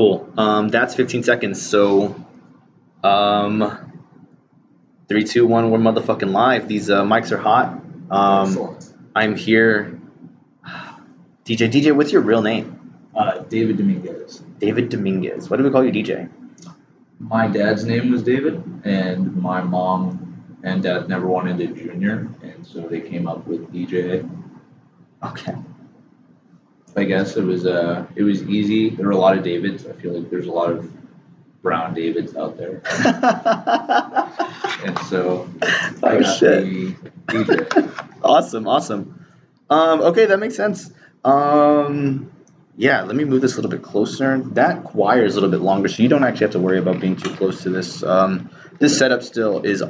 Cool. Um, that's 15 seconds. So, um, three, two, one. We're motherfucking live. These uh, mics are hot. Um, I'm here. DJ, DJ, what's your real name? Uh, David Dominguez. David Dominguez. What do we call you, DJ? My dad's name was David, and my mom and dad never wanted a junior, and so they came up with DJ. Okay. I guess it was uh, it was easy. There were a lot of Davids. I feel like there's a lot of Brown Davids out there, and so I oh shit. Awesome, awesome. Um, okay, that makes sense. Um, yeah, let me move this a little bit closer. That choir is a little bit longer, so you don't actually have to worry about being too close to this. Um, this setup still is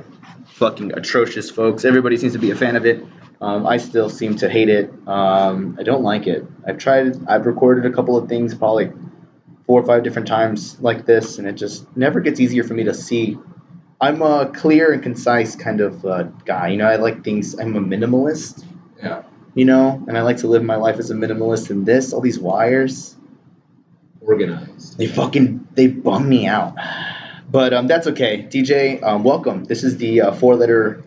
fucking atrocious, folks. Everybody seems to be a fan of it. Um, I still seem to hate it. Um, I don't like it. I've tried. I've recorded a couple of things, probably four or five different times like this, and it just never gets easier for me to see. I'm a clear and concise kind of uh, guy. You know, I like things. I'm a minimalist Yeah, you know, and I like to live my life as a minimalist. And this, all these wires, organized. they fucking they bum me out. But um, that's okay. DJ, um, welcome. This is the uh, four letter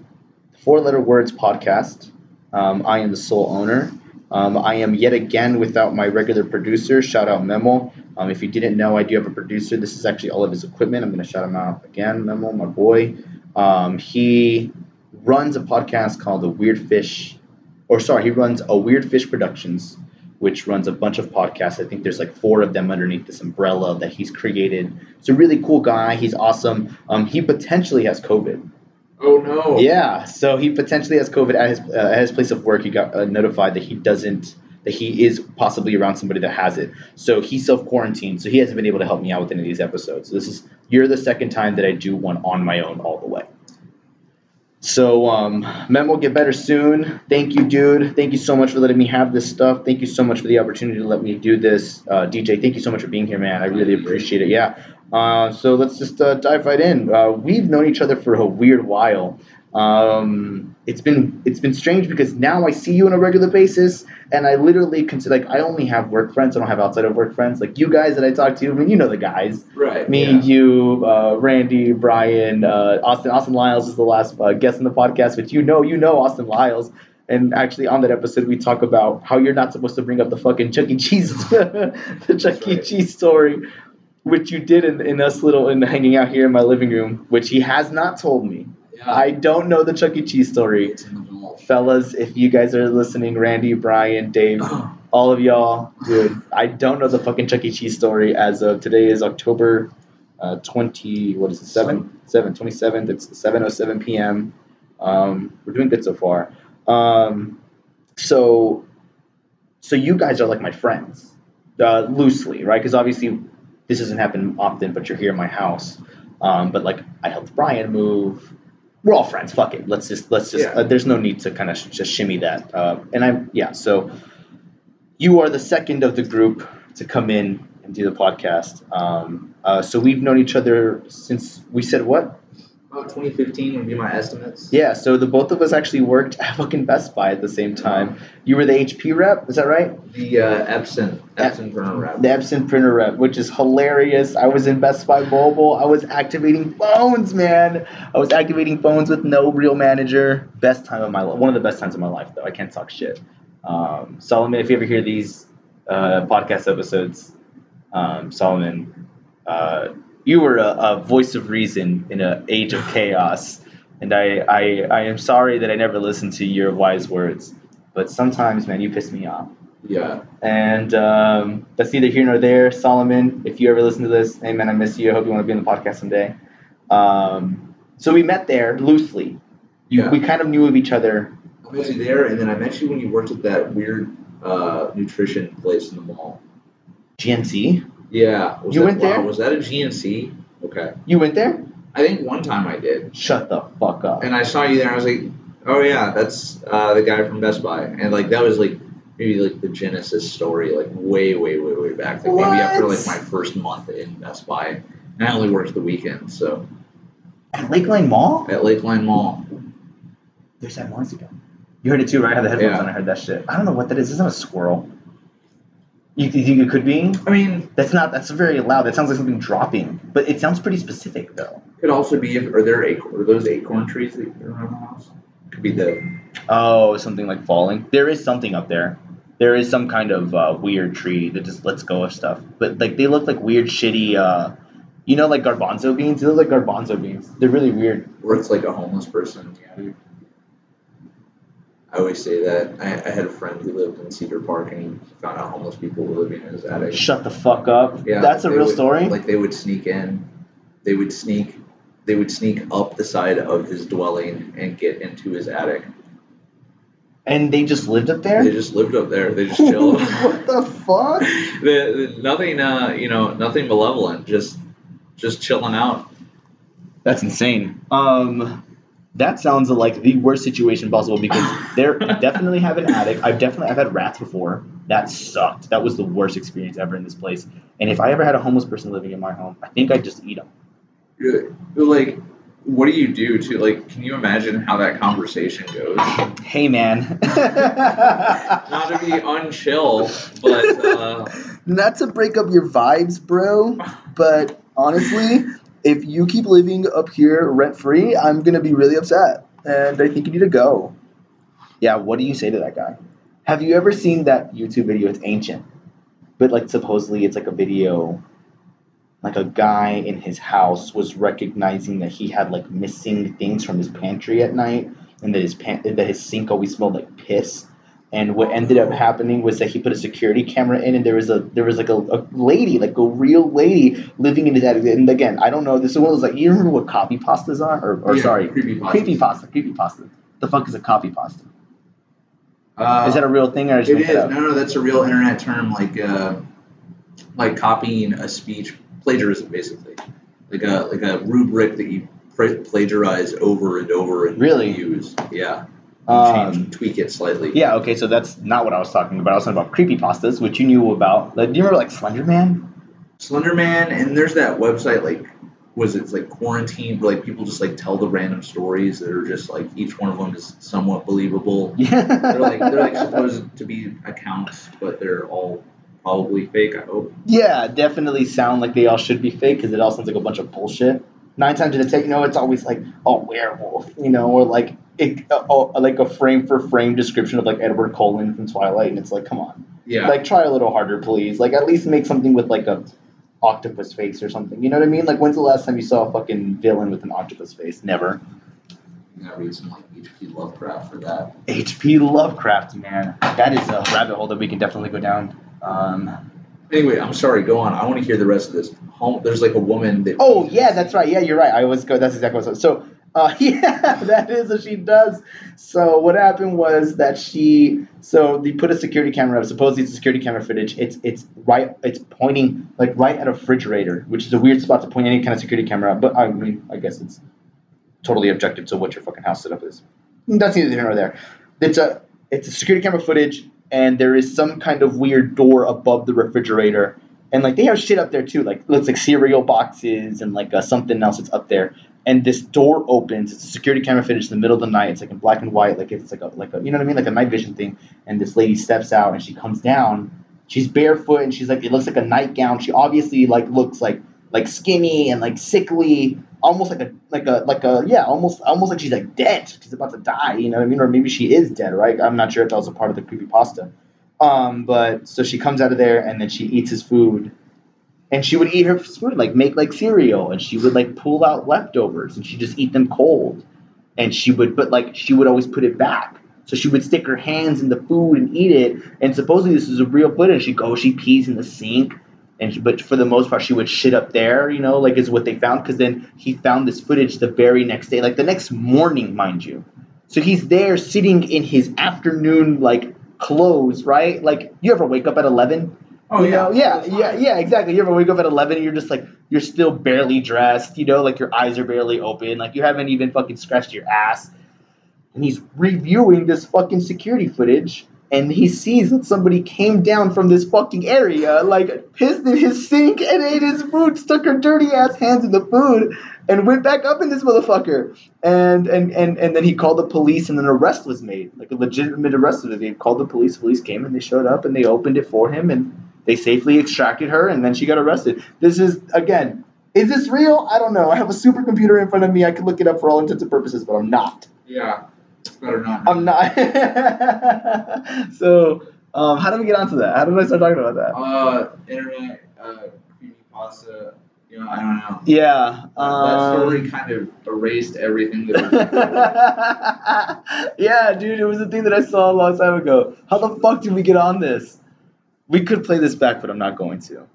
four letter words podcast. Um, I am the sole owner. Um, I am yet again without my regular producer. Shout out Memo. Um, if you didn't know, I do have a producer. This is actually all of his equipment. I'm going to shout him out again, Memo, my boy. Um, he runs a podcast called The Weird Fish, or sorry, he runs a Weird Fish Productions, which runs a bunch of podcasts. I think there's like four of them underneath this umbrella that he's created. He's a really cool guy. He's awesome. Um, he potentially has COVID. Oh no. Yeah, so he potentially has COVID at his uh, at his place of work. He got uh, notified that he doesn't that he is possibly around somebody that has it. So he self quarantined. So he hasn't been able to help me out with any of these episodes. So this is you're the second time that I do one on my own all the way. So um, Mem will get better soon. Thank you, dude. Thank you so much for letting me have this stuff. Thank you so much for the opportunity to let me do this, uh, DJ. Thank you so much for being here, man. I really appreciate it. Yeah. Uh, so let's just uh, dive right in. Uh, we've known each other for a weird while. Um, it's been it's been strange because now I see you on a regular basis, and I literally consider like I only have work friends. I don't have outside of work friends. Like you guys that I talk to. I mean, you know the guys. Right. Me, yeah. you, uh, Randy, Brian, uh, Austin. Austin Lyles is the last uh, guest on the podcast, but you know, you know Austin Lyles. And actually, on that episode, we talk about how you're not supposed to bring up the fucking Chuck E. Cheese, the Chuck E. Cheese story, which you did in, in us little in hanging out here in my living room, which he has not told me. Yeah. I don't know the Chuck E. Cheese story, It's in the vault. fellas. If you guys are listening, Randy, Brian, Dave, all of y'all, dude, I don't know the fucking Chuck E. Cheese story as of today is October uh, 20, what is it, 7? 7, 27th. It's 7.07 p.m. Um, we're doing good so far. Um, so, so you guys are like my friends, uh, loosely, right? Because obviously this doesn't happen often, but you're here in my house. Um, but like I helped Brian move. We're all friends. Fuck it. Let's just let's just. Yeah. Uh, there's no need to kind of sh- just shimmy that. Uh, and I'm yeah. So you are the second of the group to come in and do the podcast. Um, uh, so we've known each other since we said what? About 2015 would be my estimates. Yeah. So the both of us actually worked at fucking Best Buy at the same time. You were the HP rep. Is that right? The uh, Epson Epson burner wrap. The Epson printer rep, which is hilarious. I was in Best Buy Mobile. I was activating phones, man. I was activating phones with no real manager. Best time of my life. One of the best times of my life, though. I can't talk shit. Um, Solomon, if you ever hear these uh, podcast episodes, um, Solomon, uh, you were a, a voice of reason in an age of chaos. And I, I, I am sorry that I never listened to your wise words. But sometimes, man, you piss me off. Yeah. And um, that's neither here nor there. Solomon, if you ever listen to this, hey man, I miss you. I hope you want to be on the podcast someday. Um, so we met there loosely. Yeah. We kind of knew of each other. I met you there, and then I met you when you worked at that weird uh, nutrition place in the mall. GNC. Yeah. Was You that, went there? was that a GNC? Okay. You went there? I think one time I did, Shut the fuck up. and I saw you there. I was like, oh yeah, that's uh, the guy from Best Buy, and like that was like maybe like the Genesis story, like way, way, way, way back. Like maybe after like my first month in Best Buy, and I only worked the weekend, so At Lakeline Mall? at Lakeline Mall. There's that noise again. You heard it too, right? I had the headphones Yeah. on. I heard that shit. I don't know what that is. Is that a squirrel? You, you think it could be? I mean, That's not. That's very loud. That sounds like something dropping, but it sounds pretty specific though. could also be if are there acorn, are those acorn trees that are around the house? Could be the Oh, something like falling. There is something up there. There is some kind of uh, weird tree that just lets go of stuff. But like they look like weird, shitty. Uh, you know, like garbanzo beans. They look like garbanzo beans. They're really weird. or it's like a homeless person. I always say that. I, I had a friend who lived in Cedar Park and he found out homeless people were living in his attic. Shut the fuck up. Yeah, That's a real would- story. Like they would sneak in, they would sneak, they would sneak up the side of his dwelling and get into his attic. and they just lived up there. They just lived up there. They just chilled. what the fuck? the, the- nothing, uh, you know, nothing malevolent. Just, just chilling out. That's insane. Um, that sounds like the worst situation possible because there I definitely have an attic. I've definitely I've had rats before. That sucked. That was the worst experience ever in this place. And if I ever had a homeless person living in my home, I think I'd just eat them. But, like, what do you do to like? Can you imagine how that conversation goes? Hey man. Not to be unchill, but uh, Not to break up your vibes, bro, but honestly, if you keep living up here rent free, I'm gonna be really upset. And I think you need to go. Yeah, what do you say to that guy? Have you ever seen that YouTube video? It's ancient. But like supposedly it's like a video like a guy in his house was recognizing that he had like missing things from his pantry at night and that his pan- that his sink always smelled like piss. And what ended up happening was that he put a security camera in, and there was a there was like a, a lady, like a real lady, living in his attic. And again, I don't know. This is one of those like you remember what copy pastas are, or, or yeah, sorry, creepy creepy pasta, creepy pasta. The fuck is a copy pasta? Uh, is that a real thing, or just It is. it? No, no, that's a real internet term, like uh, like copying a speech, plagiarism, basically, like a like a rubric that you plagiarize over and over and Really? use. Yeah, Um, change, tweak it slightly. Yeah, okay, so that's not what I was talking about. I was talking about creepy pastas, which you knew about. Like, do you remember like Slender Man? Slender Man, and there's that website like was it like quarantine where like people just like tell the random stories that are just like each one of them is somewhat believable. Yeah. They're like they're like supposed to be accounts, but they're all probably fake. I hope. yeah, definitely sound like they all should be fake because it all sounds like a bunch of bullshit. Nine times out of ten, you know, it's always like a werewolf, you know, or like it, uh, uh, like a frame for frame description of like Edward Cullen from Twilight, and it's like, come on, Yeah. like try a little harder, please. Like at least make something with like a octopus face or something. You know what I mean? Like when's the last time you saw a fucking villain with an octopus face? Never. That reason, gonna read some like H.P. Lovecraft for that. H.P. Lovecraft, man, that is a rabbit hole that we can definitely go down. Um, Anyway, I'm sorry. Go on. I want to hear the rest of this. Home. There's like a woman that. oh yeah, that's right. Yeah, you're right. I was go. That's exactly what I was. So uh, yeah, that is what she does. So what happened was that she. So they put a security camera up. Supposedly it's a security camera footage. It's it's right. It's pointing like right at a refrigerator, which is a weird spot to point any kind of security camera. up, But I mean, I guess it's totally objective to what your fucking house setup is. That's neither here nor there. It's a it's a security camera footage, and there is some kind of weird door above the refrigerator, and like they have shit up there too, like looks like cereal boxes and like uh, something else that's up there. And this door opens. It's a security camera footage in the middle of the night. It's like in black and white, like it's like a like a you know what I mean, like a night vision thing. And this lady steps out and she comes down. She's barefoot and she's like it looks like a nightgown. She obviously like looks like like skinny and like sickly, almost like a like a like a yeah, almost almost like she's like dead. She's about to die, you know what I mean? Or maybe she is dead, right? I'm not sure if that was a part of the creepy pasta. Um, but so she comes out of there and then she eats his food. And she would eat her food, like make like cereal, and she would like pull out leftovers and she just eat them cold. And she would but like she would always put it back. So she would stick her hands in the food and eat it. And supposedly this is a real footage. She goes, she pees in the sink, and she, but for the most part she would shit up there you know like is what they found because then he found this footage the very next day like the next morning mind you so he's there sitting in his afternoon like clothes right like you ever wake up at 11 Oh you yeah. know, yeah, yeah, yeah, exactly. You ever wake up at eleven and you're just like you're still barely dressed, you know, like your eyes are barely open, like you haven't even fucking scratched your ass. And he's reviewing this fucking security footage and he sees that somebody came down from this fucking area, like pissed in his sink and ate his food, stuck her dirty ass hands in the food, and went back up in this motherfucker. And and and and then he called the police, and an arrest was made, like a legitimate arrest. They called the police. Police came and they showed up and they opened it for him, and They safely extracted her, and then she got arrested. This is again. Is this real? I don't know. I have a supercomputer in front of me. I could look it up for all intents and purposes, but I'm not. Yeah, better not. I'm not. so, um, how do we get onto that? How did I start talking about that? Uh, internet, uh, creepypasta. You know, I don't know. Yeah. that Um, story kind of erased everything that. yeah, dude, it was a thing that I saw a long time ago. How the fuck did we get on this? We could play this back, but I'm not going to.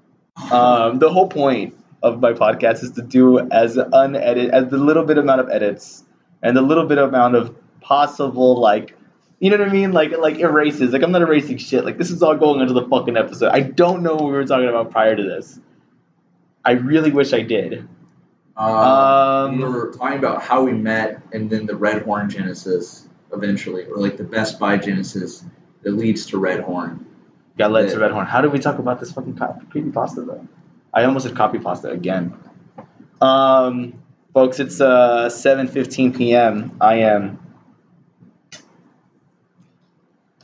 Um, the whole point of my podcast is to do as unedited, as the little bit amount of edits and the little bit amount of possible like, you know what I mean? Like like erases. Like I'm not erasing shit. Like this is all going into the fucking episode. I don't know what we were talking about prior to this. I really wish I did. Uh, we Um, were talking about how we met, and then the Red Horn Genesis eventually, or like the Best Buy Genesis that leads to Red Horn. Got led to Red Horn. How did we talk about this fucking creepy pasta though? I almost said copy pasta again. Um, folks, it's uh 7:15 p.m. I am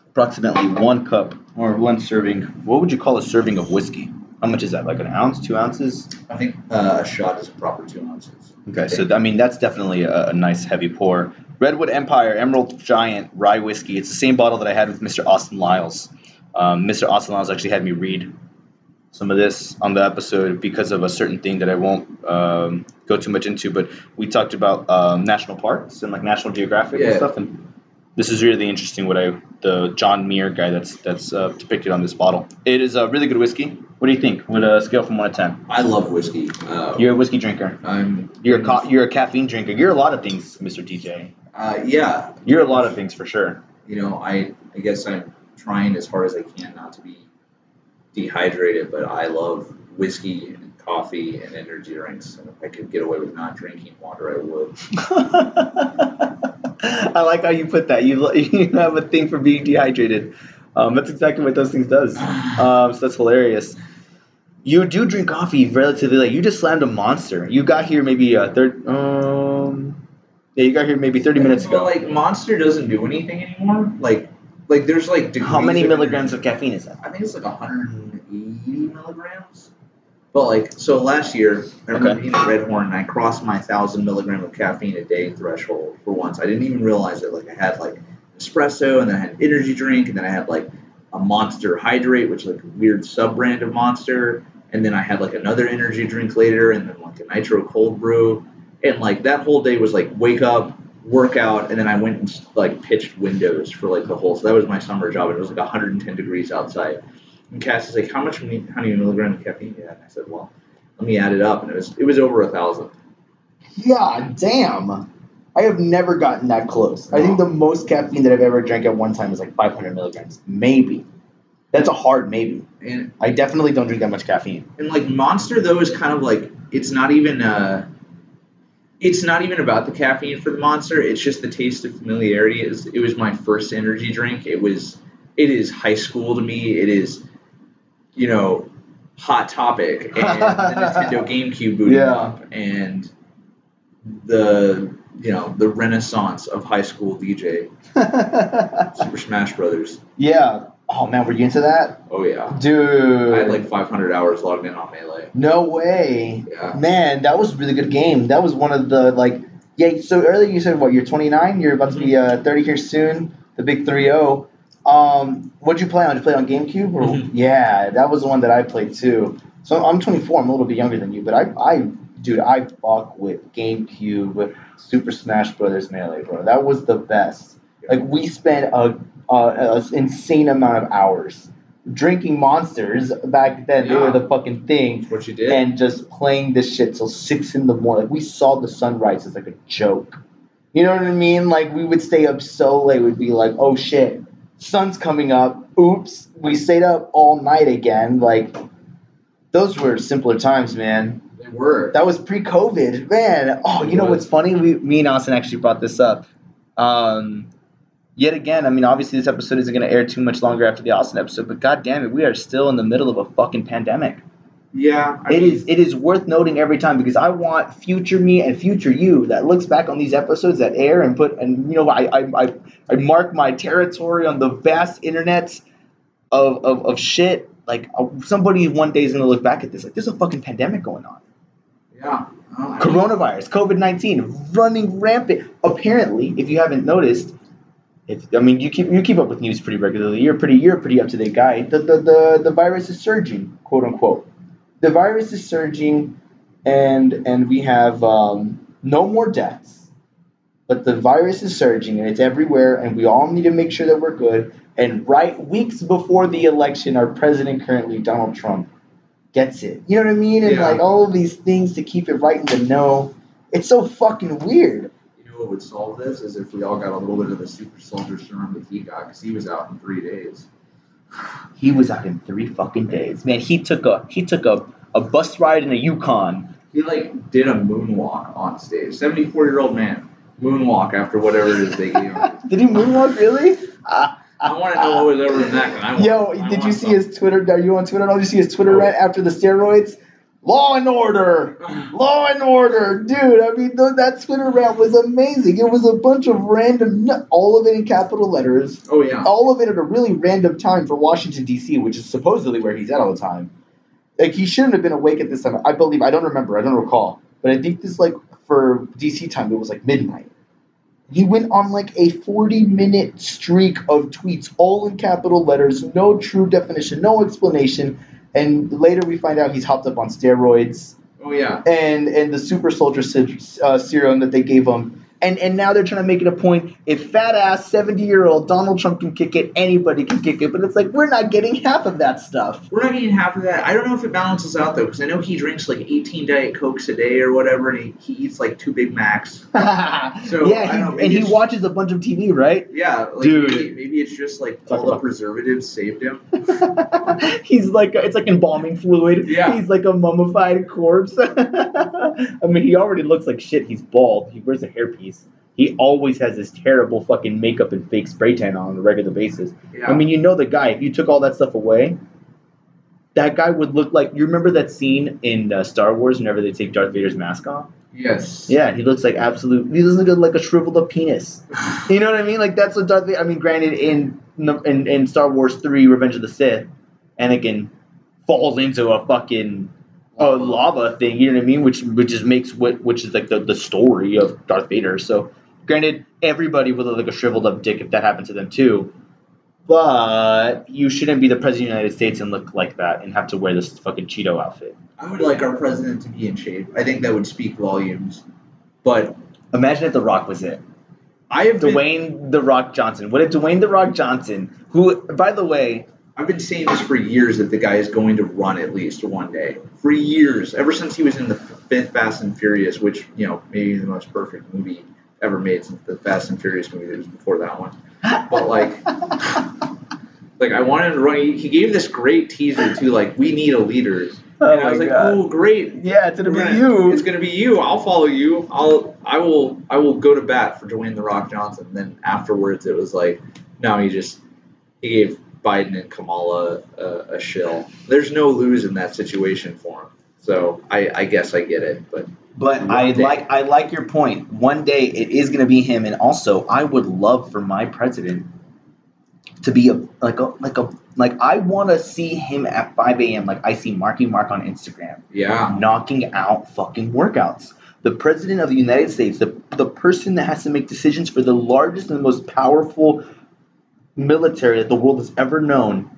approximately one cup or one serving. What would you call a serving of whiskey? How much is that? Like an ounce, two ounces? I think uh, a shot is a proper two ounces. Okay, so I mean that's definitely a, a nice heavy pour. Redwood Empire Emerald Giant Rye Whiskey. It's the same bottle that I had with Mr. Austin Lyles. Um, Mr. Lyles actually had me read some of this on the episode because of a certain thing that I won't um, go too much into. But we talked about um, national parks and like National Geographic and stuff, and this is really interesting. What I the John Muir guy that's that's uh, depicted on this bottle. It is a really good whiskey. What do you think? With a scale from one to ten, I love whiskey. Uh, you're a whiskey drinker. I'm. You're a co- you're a caffeine drinker. You're a lot of things, Mr. DJ. Uh, yeah. You're a lot of things for sure. You know, I I guess I'm trying as hard as I can not to be dehydrated, but I love whiskey and coffee and energy drinks. And if I could get away with not drinking water, I would. I like how you put that. You you have a thing for being dehydrated. Um, that's exactly what those things does. Um, so that's hilarious. You do drink coffee relatively late. You just slammed a monster. You got here maybe a third. Um, yeah, you got here maybe thirty minutes Well, ago. like Monster doesn't do anything anymore. Like, like there's like degrees How many milligrams of caffeine is that? I think it's like 180 milligrams. But like, so last year, I remember Okay. being at Red Horn, and I crossed my thousand milligram of caffeine a day threshold for once. I didn't even realize it. Like, I had like espresso, and then I had an energy drink, and then I had like a Monster Hydrate, which is like a weird sub brand of Monster, and then I had like another energy drink later, and then like a nitro cold brew, and like that whole day was like wake up, workout, and then I went and like pitched windows for like the whole. So that was my summer job. and It was like 110 degrees outside. And Cass is like, "How much how many milligrams of caffeine do you have?" And I said, "Well, let me add it up," and it was it was over a thousand. God damn. I have never gotten that close. I think the most caffeine that I've ever drank at one time is like 500 milligrams. Maybe. That's a hard maybe. And I definitely don't drink that much caffeine. and like Monster though is kind of like it's not even uh it's not even about the caffeine for the Monster. It's just the taste of familiarity. It was, it was my first energy drink. It was it is high school to me. It is you know hot topic and the Nintendo GameCube booting Yeah. up and the you know the renaissance of high school DJ Super Smash Brothers. yeah. Oh man, were you into that? Oh yeah, Dude. I had like 500 hours logged in on Melee. no way. Yeah. Man, that was a really good game. That was one of the like yeah, so earlier you said what, you're 29, you're about to be uh, 30 here soon, the big 3-0. Um, what'd you play on? Did you play on GameCube? Or, Mhm. Yeah, that was the one that I played too. So I'm 24, I'm a little bit younger than you, but I, I dude, I fuck with GameCube Super Smash Brothers Melee, bro. That was the best. Like we spent a, a, a insane amount of hours drinking monsters back then. They were the fucking thing That's what you did. and just playing this shit till six in the morning. Like we saw the sunrise as like a joke. You know what I mean? Like we would stay up so late. We'd be like, "Oh shit, sun's coming up. Oops." We stayed up all night again. Like those were simpler times, man. they were. That was pre-COVID, man. Oh, you know what's funny? We, me and Austin actually brought this up. Um, yet again, I mean, obviously this episode isn't going to air too much longer after the Austin episode, but god damn it, we are still in the middle of a fucking pandemic. yeah. I It mean, is it is worth noting every time because I want future me and future you that looks back on these episodes that air and put and you know I I, I, I mark my territory on the vast internet of, of, of shit like uh, somebody one day is gonna look back at this like there's a fucking pandemic going on. Yeah. Oh, Coronavirus, COVID nineteen, running rampant. Apparently, if you haven't noticed, if I mean you keep you keep up with news pretty regularly, you're pretty you're a pretty up to date guy. The, the the the virus is surging, quote unquote. The virus is surging, and and we have um, no more deaths, but the virus is surging and it's everywhere, and we all need to make sure that we're good. And right weeks before the election, our president currently Donald Trump gets it. You know what I mean? And Yeah. like all of these things to keep it right in the know. It's so fucking weird. You know what would solve this is if we all got a little bit of the super soldier serum that he got because he was out in three days. He was out in three fucking days. Man, he took a he took a, a bus ride in a Yukon. He like did a moonwalk on stage. Seventy four year old man moonwalk after whatever it is they gave him. Did he moonwalk really? I want to know what was over neck. And I want, Yo, I did you see some. his Twitter? Are you on Twitter? Did you see his Twitter Oh. rant after the steroids? Law and order, law and order, dude. I mean, th- that Twitter rant was amazing. It was a bunch of random, all of it in capital letters, Oh yeah. all of it at a really random time for Washington D.C., which is supposedly where he's at all the time. Like he shouldn't have been awake at this time. I believe. I don't remember. I don't recall. But I think this like for D.C. time, it was like midnight. He went on like a 40 minute streak of tweets, all in capital letters, no true definition, no explanation. And later we find out he's hopped up on steroids Oh yeah. and and the super soldier uh, serum that they gave him. And, and now they're trying to make it a point. If fat ass 70 year old Donald Trump can kick it, anybody can kick it. But it's like, we're not getting half of that stuff. We're not getting half of that. I don't know if it balances out though, because I know he drinks like 18 Diet Cokes a day or whatever, and he, he eats like two Big Macs. So, yeah, I he, don't know, and he watches a bunch of TV, right? Yeah, like Dude. Maybe, maybe it's just like Talk all the preservatives saved him. He's like it's like embalming fluid. Yeah. He's like a mummified corpse. I mean, he already looks like shit. He's bald. He wears a hairpiece. He always has this terrible fucking makeup and fake spray tan on a regular basis. Yeah. I mean, you know the guy. If you took all that stuff away, that guy would look like. You remember that scene in uh, Star Wars whenever they take Darth Vader's mask off? yes. Yeah, he looks like absolute. He looks like, like a shriveled up penis. You know what I mean? Like that's what Darth Vader. I mean, granted, in in, in Star Wars Three: Revenge of the Sith, Anakin falls into a fucking a lava thing. You know what I mean? Which which just makes what which is like the, the story of Darth Vader. So, granted, everybody would look like a shriveled up dick if that happened to them too. But you shouldn't be the president of the United States and look like that and have to wear this fucking Cheeto outfit. I would like our president to be in shape. I think that would speak volumes. But Imagine if The Rock was it. I have been, Dwayne The Rock Johnson. What if Dwayne The Rock Johnson, who, by the way, I've been saying this for years that the guy is going to run at least one day. For years, ever since he was in the fifth Fast and Furious, which you know maybe the most perfect movie ever made since the Fast and Furious movie that was before that one. But like, like I wanted to run. He, he gave this great teaser to like we need a leader, Oh and I was like, God. oh great, yeah, it's gonna We're be gonna- you. It's gonna be you. I'll follow you. I'll I will I will go to bat for Dwayne the Rock Johnson. And Then afterwards, it was like, no, he just he gave Biden and Kamala a, a shill. There's no lose in that situation for him. So I, I guess I get it, but But I day. like I like your point. One day it is going to be him, and also I would love for my president to be a like a like a like I want to see him at 5 a.m. like I see Marky Mark on Instagram yeah, knocking out fucking workouts. The president of the United States, the the person that has to make decisions for the largest and most powerful military that the world has ever known,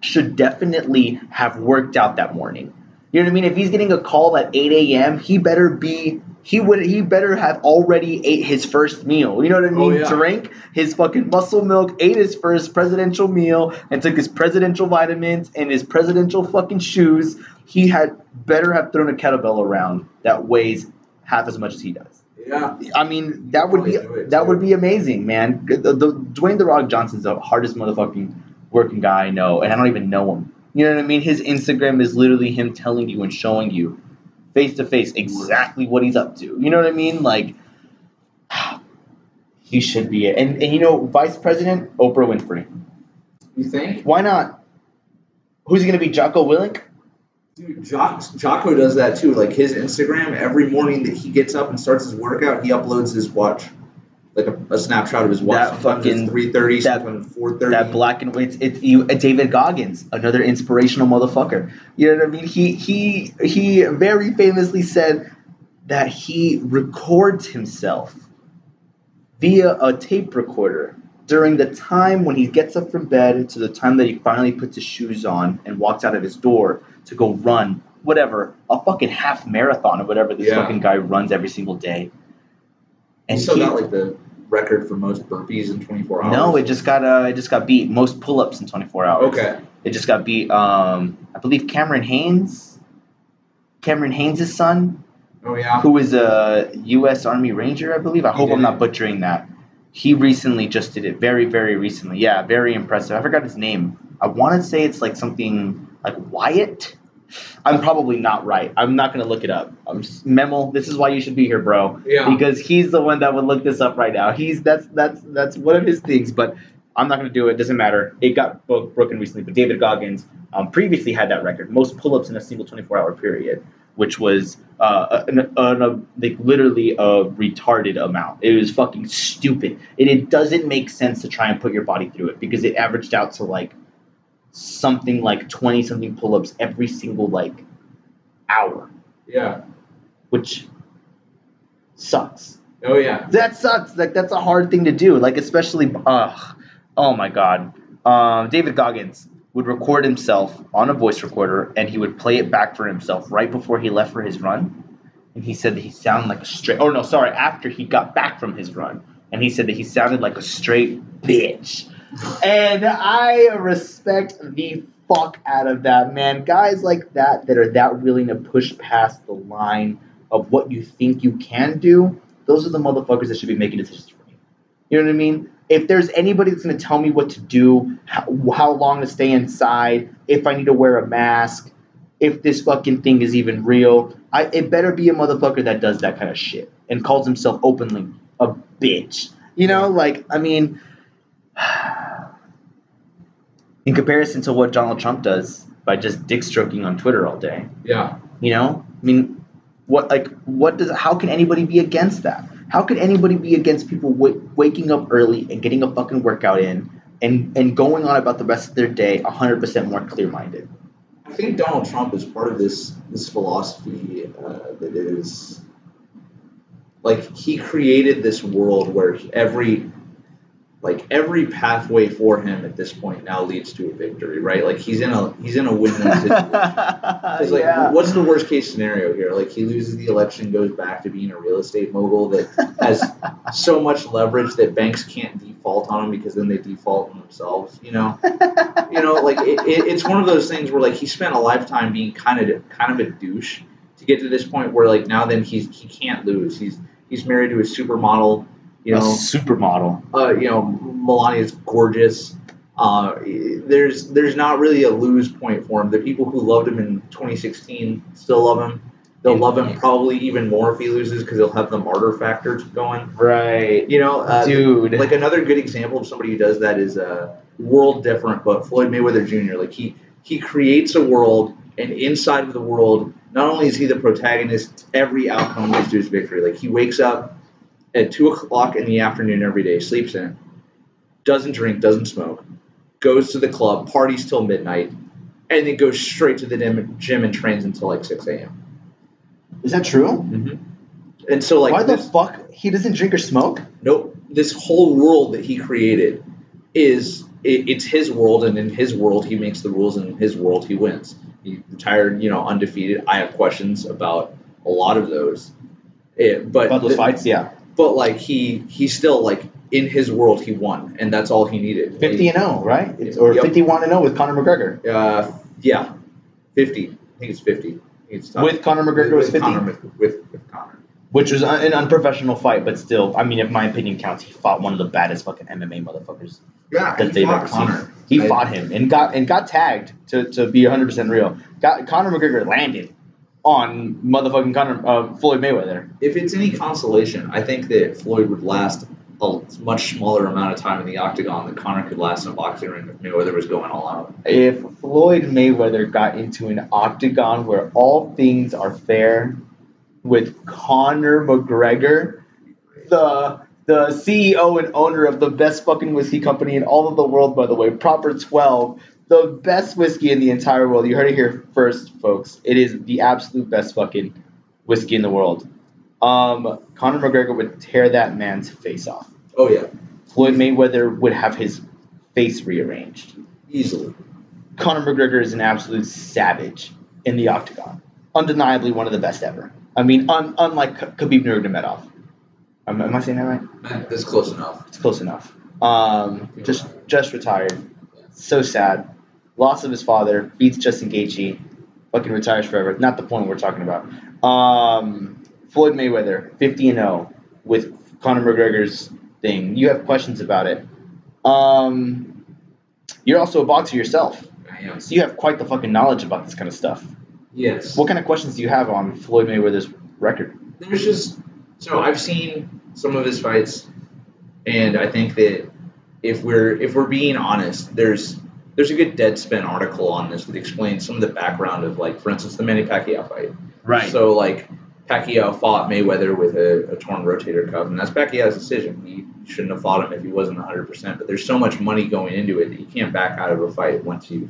should definitely have worked out that morning. You know what I mean? If he's getting a call at 8 a.m., he better be he would he better have already ate his first meal. You know what I Oh, mean? yeah. Drank his fucking muscle milk, ate his first presidential meal, and took his presidential vitamins and his presidential fucking shoes. He had better have thrown a kettlebell around that weighs half as much as he does. Yeah. I mean, that would be it, that too. would be amazing, man. The, the, Dwayne the Rock Johnson's the hardest motherfucking working guy I know, and I don't even know him. You know what I mean? His Instagram is literally him telling you and showing you face to face exactly what he's up to. You know what I mean? Like he should be it. And and you know, Vice President Oprah Winfrey. You think? Why not? Who's he gonna be? Jocko Willink? Dude, Jock, Jocko does that too. Like his Instagram, every morning that he gets up and starts his workout, he uploads his watch. like a, a snapshot of his watch. That fucking- three thirty, that four thirty. That black and white. It's you, David Goggins, another inspirational motherfucker. You know what I mean? He he he very famously said that he records himself via a tape recorder during the time when he gets up from bed to the time that he finally puts his shoes on and walks out of his door to go run whatever a fucking half marathon or whatever this Yeah. fucking guy runs every single day. And he, got like the record for most burpees in 24 hours. no, it just got uh, it just got beat most pull-ups in 24 hours. Okay. It just got beat. Um, I believe Cameron Hanes, Cameron Hanes' son, Oh yeah. who is a U.S. Army Ranger, I believe. I hope I'm not butchering that. He recently just did it. Very, very recently. Yeah, very impressive. I forgot his name. I want to say it's like something like Wyatt. I'm probably not right. I'm not gonna look it up. I'm just Memo. This is why you should be here, bro Yeah. because he's the one that would look this up right now. He's that's that's that's one of his things, but I'm not going to do it. Doesn't matter. It got bro- broken recently, but David Goggins um, previously had that record, most pull-ups in a single 24-hour period, which was uh, an, an, a, like literally a retarded amount. It was fucking stupid. And it doesn't make sense to try and put your body through it because it averaged out to like something like 20 something pull-ups every single like hour, yeah. which sucks. Oh yeah. That sucks. Like that's a hard thing to do. Like especially, oh my god. Um, David Goggins would record himself on a voice recorder, and he would play it back for himself right before he left for his run. And he said that he sounded like a straight. Oh no, sorry. After he got back from his run, and he said that he sounded like a straight bitch. And I respect the fuck out of that man. Guys like that that are that willing to push past the line of what you think you can do those are the motherfuckers that should be making decisions for me. You know what I mean? If there's anybody that's going to tell me what to do, how, how long to stay inside, if I need to wear a mask, if this fucking thing is even real, I, it better be a motherfucker that does that kind of shit and calls himself openly a bitch. You know, like, I mean, in comparison to what Donald Trump does by just dick stroking on Twitter all day, Yeah. you know, I mean, what like what does how can anybody be against that? How could anybody be against people w- waking up early and getting a fucking workout in and and going on about the rest of their day 100% more clear minded? I think Donald Trump is part of this this philosophy uh, that is like he created this world where every like every pathway for him at this point now leads to a victory, right? Like he's in a he's in a win-win situation. It's like, yeah. what's the worst case scenario here? Like he loses the election, goes back to being a real estate mogul that has so much leverage that banks can't default on him because then they default on themselves. You know, you know, like it, it, it's one of those things where like he spent a lifetime being kind of kind of a douche to get to this point where like now then he's he can't lose. He's he's married to a supermodel. You a know, supermodel. uh, you know, Melania's gorgeous. Uh, there's there's not really a lose point for him. The people who loved him in 2016 still love him. They'll love him probably even more if he loses because he'll have the martyr factor going. Right. You know, uh, Dude. like another good example of somebody who does that is uh, world different, but Floyd Mayweather Jr. Like he he creates a world, and inside of the world, not only is he the protagonist, every outcome leads to his victory. Like he wakes up at two o'clock in the afternoon every day, sleeps in, doesn't drink, doesn't smoke, goes to the club, parties till midnight, and then goes straight to the gym and trains until like six a.m. Is that true? Mm-hmm. And so like Why the this, fuck he doesn't drink or smoke? Nope. This whole world that he created is it, it's his world, and in his world he makes the rules, and in his world he wins. He retired, you know, undefeated. I have questions about a lot of those, It- but About those the- fights, yeah. But like he he's still like in his world he won, and that's all he needed. 50 and 0, right? It's, or Yep. 51 and 0 with Conor McGregor. Uh, yeah, fifty. I think it's fifty. It's. With Conor McGregor was 50. Conor, Mc- with with Conor. Which was an unprofessional fight, but still, I mean, if my opinion counts, he fought one of the baddest fucking MMA motherfuckers Yeah, that he they've fought ever Conor. seen. He I- fought him and got and got tagged to, to be 100 percent real. Got Conor McGregor landed on motherfucking Conor uh, Floyd Mayweather. If it's any consolation, I think that Floyd would last a much smaller amount of time in the octagon than Conor could last in a boxing ring if Mayweather was going all out. If Floyd Mayweather got into an octagon where all things are fair with Conor McGregor, the the CEO and owner of the best fucking whiskey company in all of the world, by the way, Proper 12, the best whiskey in the entire world. You heard it here first, folks. It is the absolute best fucking whiskey in the world. Um, Conor McGregor would tear that man's face off. Oh yeah, Floyd Mayweather would have his face rearranged. easily. Conor McGregor is an absolute savage in the octagon. Undeniably one of the best ever. I mean, un- unlike Khabib Nurmagomedov. Am, am I saying that right? That's close enough. It's close enough. Um, just just retired. So sad. Loss of his father. Beats Justin Gaethje. Fucking retires forever. Not the point we're talking about. Um, Floyd Mayweather, 50 and 0 with Conor McGregor's thing. You have questions about it. Um, you're also a boxer yourself. I am. So you have quite the fucking knowledge about this kind of stuff. Yes. What kind of questions do you have on Floyd Mayweather's record? There's just so I've seen some of his fights, and I think that if we're if we're being honest, there's there's a good Deadspin article on this that explains some of the background of like, for instance, the Manny Pacquiao fight. Right. So like Pacquiao fought Mayweather with a, a torn rotator cuff, and that's Pacquiao's decision. He shouldn't have fought him if he wasn't 100%. But there's so much money going into it that you can't back out of a fight once you've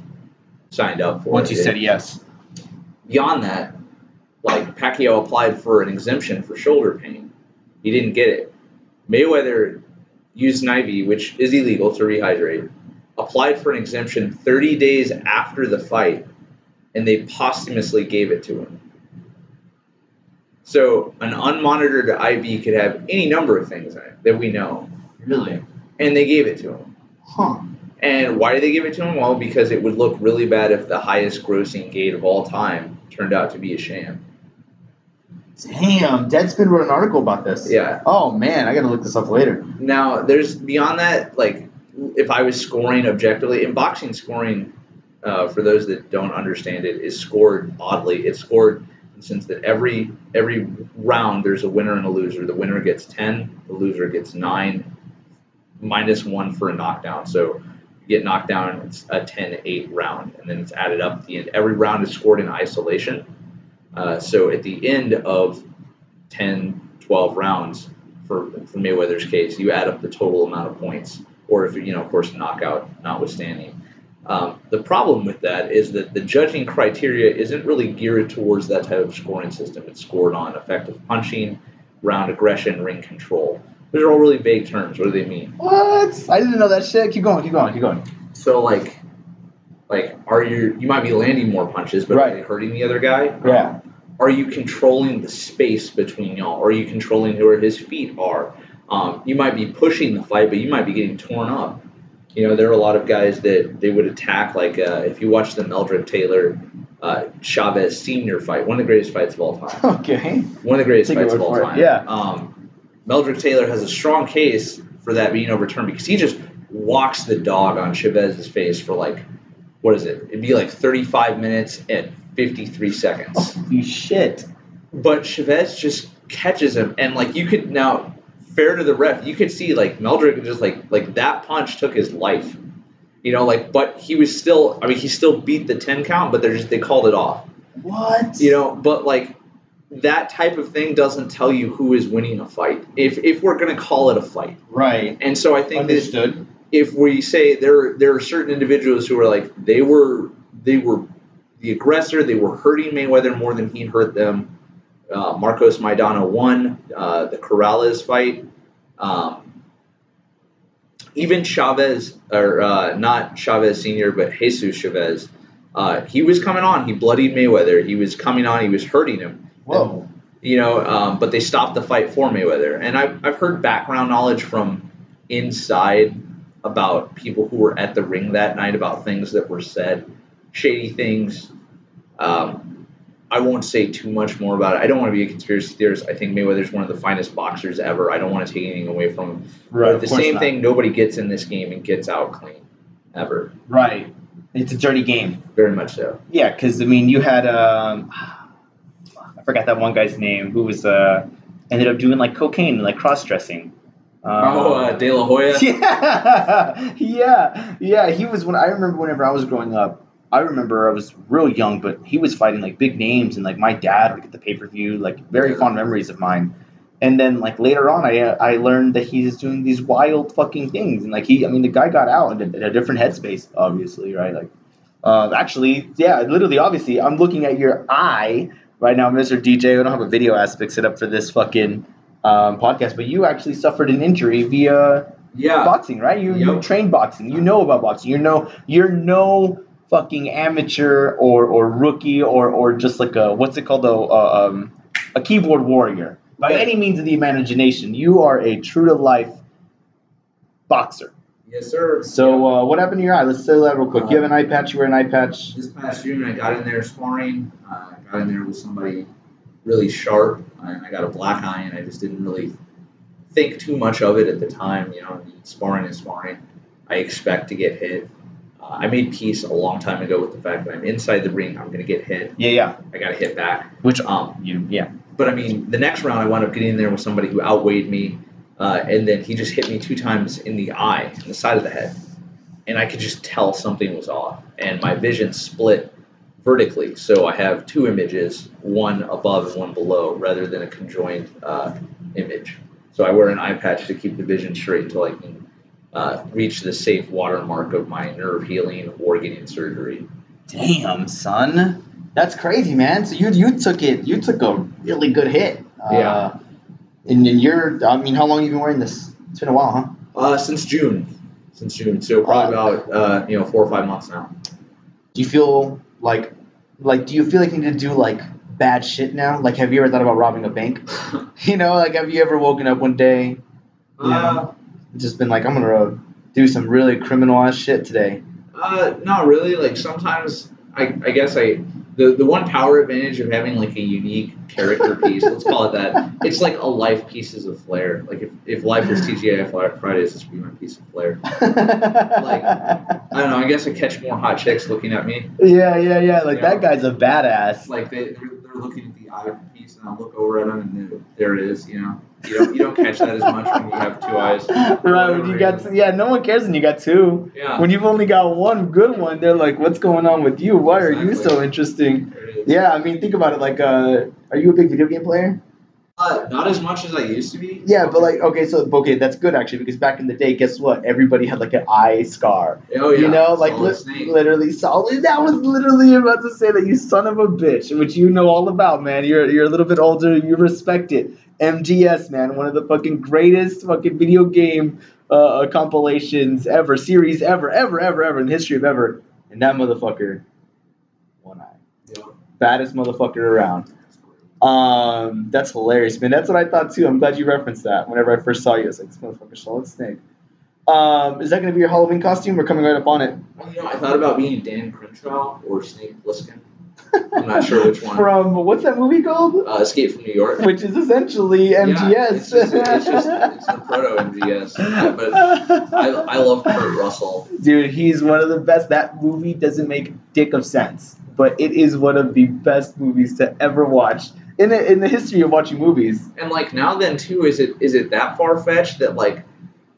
signed up for Once it. you said yes. Beyond that, like Pacquiao applied for an exemption for shoulder pain. He didn't get it. Mayweather used an IV, which is illegal to rehydrate, applied for an exemption 30 days after the fight, and they posthumously gave it to him. So an unmonitored IV could have any number of things in it that we know, Really? and they gave it to him. Huh. And why did they give it to him? Well, because it would look really bad if the highest grossing gate of all time turned out to be a sham. Damn, Deadspin wrote an article about this. Yeah. Oh man, I gotta look this up later. Now, there's beyond that, like, if I was scoring objectively, in boxing, scoring, uh, for those that don't understand it, is scored oddly. It's scored in the sense that every every round there's a winner and a loser. The winner gets 10, the loser gets 9, minus 1 for a knockdown. So you get knocked down, it's a 10 8 round, and then it's added up at the end. Every round is scored in isolation. Uh, so at the end of 10, 12 rounds, for, for Mayweather's case, you add up the total amount of points, or if you know, of course, knockout notwithstanding. Um, the problem with that is that the judging criteria isn't really geared towards that type of scoring system. It's scored on effective punching, round aggression, ring control. Those are all really vague terms. What do they mean? What? I didn't know that shit. Keep going, keep going, keep going. So like, like are you you might be landing more punches, but Right. are you hurting the other guy? Yeah. Are you controlling the space between y'all? Are you controlling where his feet are? Um, you might be pushing the fight, but you might be getting torn up. You know, there are a lot of guys that they would attack. Like uh, if you watch the Meldrick Taylor uh, Chavez Senior fight, one of the greatest fights of all time. Okay. One of the greatest fights of all for it, time. yeah. Um, Meldrick Taylor has a strong case for that being overturned because he just walks the dog on Chavez's face for like, what is it? It'd be like 35 minutes and 53 seconds. Holy shit. But Chavez just catches him, and like you could now, fair to the ref, you could see like Meldrick just like like that punch took his life. You know, like, but he was still. I mean, he still beat the 10 count, but they're just they called it off. What? You know, but like that type of thing doesn't tell you who is winning a fight. If if we're gonna call it a fight, Right. and so I think that Understood. if we say there there are certain individuals who are like they were they were the aggressor, they were hurting Mayweather more than he hurt them. Uh, Marcos Maidana won uh, the Corrales fight. Um, even Chavez, or uh, not Chavez Senior, but Jesus Chavez, uh, he was coming on. He bloodied Mayweather. He was coming on. He was hurting him Whoa. you know, um, but they stopped the fight for Mayweather. And I've, I've heard background knowledge from inside about people who were at the ring that night about things that were said, shady things. Um, I won't say too much more about it. I don't want to be a conspiracy theorist. I think Mayweather's one of the finest boxers ever. I don't want to take anything away from him. Right. But the same not. thing, nobody gets in this game and gets out clean, ever. Right. It's a dirty game. Very much so. Yeah, because I mean, you had um, I forgot that one guy's name who was uh ended up doing like cocaine and like cross dressing. oh, uh, De La Hoya. yeah, yeah, yeah. He was when I remember whenever I was growing up. I remember I was real young, but he was fighting like big names, and like my dad would get the pay per view. Like very fond memories of mine. And then like later on, I I learned that he's doing these wild fucking things, and like he, I mean, the guy got out in a, in a different headspace, obviously, right? Like, uh, actually, yeah, literally, obviously, I'm looking at your eye right now, Mr. DJ. I don't have a video aspect set up for this fucking um, podcast, but you actually suffered an injury via Yeah. boxing, right? You you trained boxing. You know about boxing. You know you're no fucking amateur or or rookie or or just like a what's it called though uh, um, a keyboard warrior by Yeah. any means of the imagination. You are a true to life boxer. Yes, sir. So uh, what happened to your eye? Let's say that real quick. You have an eye patch. You wear an eye patch. this past June, I got in there sparring. Uh, I got in there with somebody really sharp, and I got a black eye, and I just didn't really think too much of it at the time. You know, sparring is sparring. I expect to get hit. I made peace a long time ago with the fact that I'm inside the ring. I'm going to get hit. Yeah, yeah. I got to hit back. Which Um, you yeah. but I mean, the next round, I wound up getting in there with somebody who outweighed me, uh, and then he just hit me two times in the eye, in the side of the head, and I could just tell something was off, and my vision split vertically. So I have two images, one above and one below, rather than a conjoined uh, image. So I wear an eye patch to keep the vision straight until I can uh, reach the safe watermark of my nerve healing or getting surgery. Damn, son. That's crazy, man. So you you took it. You took a really good hit. Yeah. Uh, and then you're. I mean, how long you been wearing this? It's been a while, huh? Uh, since June, since June, so probably about uh, you know four or five months now. Do you feel like, like, do you feel like you need to do like bad shit now? Like, have you ever thought about robbing a bank? You know, like, have you ever woken up one day, Uh, and just been like, I'm gonna do some really criminal ass shit today? uh, not really. Like sometimes, I, I guess I the the one power advantage of having like a unique character piece. let's call it that. It's like a life pieces of flair. Like if, if life was TGI Fri- Fridays, this would be my piece of flair. Like I don't know. I guess I catch more hot chicks looking at me. yeah, yeah, yeah. Like Yeah. that guy's a badass. Like they they're, they're looking at the eye piece, and I look over at them, and there- there it is. You know, you don't you don't catch that as much when you have two eyes. right, when you got yeah, no one cares when you got two. Yeah. When you've only got one good one, they're like, "What's going on with you? Why are you so interesting?" There it is. Yeah, I mean, think about it. Like, uh, are you a big video game player? Uh, not as much as I used to be. Yeah, but like, okay, so okay, that's good actually because back in the day, guess what? Everybody had like an eye scar. Oh yeah. you know, like li- literally solid. That was literally about to say that you son of a bitch, which you know all about, man. You're you're a little bit older, you respect it. MGS, man, one of the fucking greatest fucking video game uh, compilations ever, series ever, ever, ever, ever in the history of ever. And that motherfucker, one eye, baddest motherfucker around. Um, that's hilarious, man. That's what I thought too. I'm glad you referenced that. Whenever I first saw you, I was like, "This motherfucker, solid snake." Um, is that going to be your Halloween costume? We're coming right up on it. Well, you know, I thought about being Dan Crenshaw or Snake Plissken. I'm not sure which one. From what's that movie called? Uh, Escape from New York. Which is essentially MGS. Yeah, it's just, it's just it's the proto MGS. But I, I love Kurt Russell. Dude, he's one of the best. That movie doesn't make dick of sense, but it is one of the best movies to ever watch in the, in the history of watching movies. And like now then too, is it is it that far fetched that like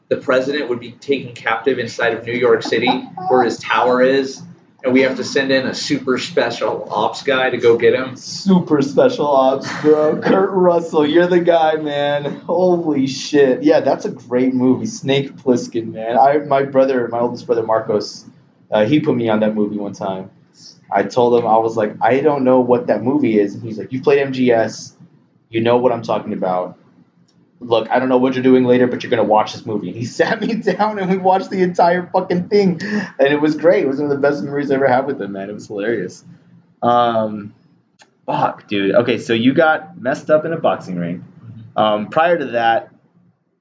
the president would be taken captive inside of New York City where his tower is, and we have to send in a super special ops guy to go get him? Super special ops, bro. Kurt Russell, you're the guy, man. Holy shit. Yeah, that's a great movie. Snake Plissken, man. I my brother, my oldest brother Marcos, uh, he put me on that movie one time. I told him I was like, I don't know what that movie is. And he's like, You played MGS, you know what I'm talking about. Look, I don't know what you're doing later, but you're gonna watch this movie. He sat me down and we watched the entire fucking thing, and it was great. It was one of the best memories I ever had with him, man. It was hilarious. Um, fuck, dude. Okay, so you got messed up in a boxing ring. Um, prior to that,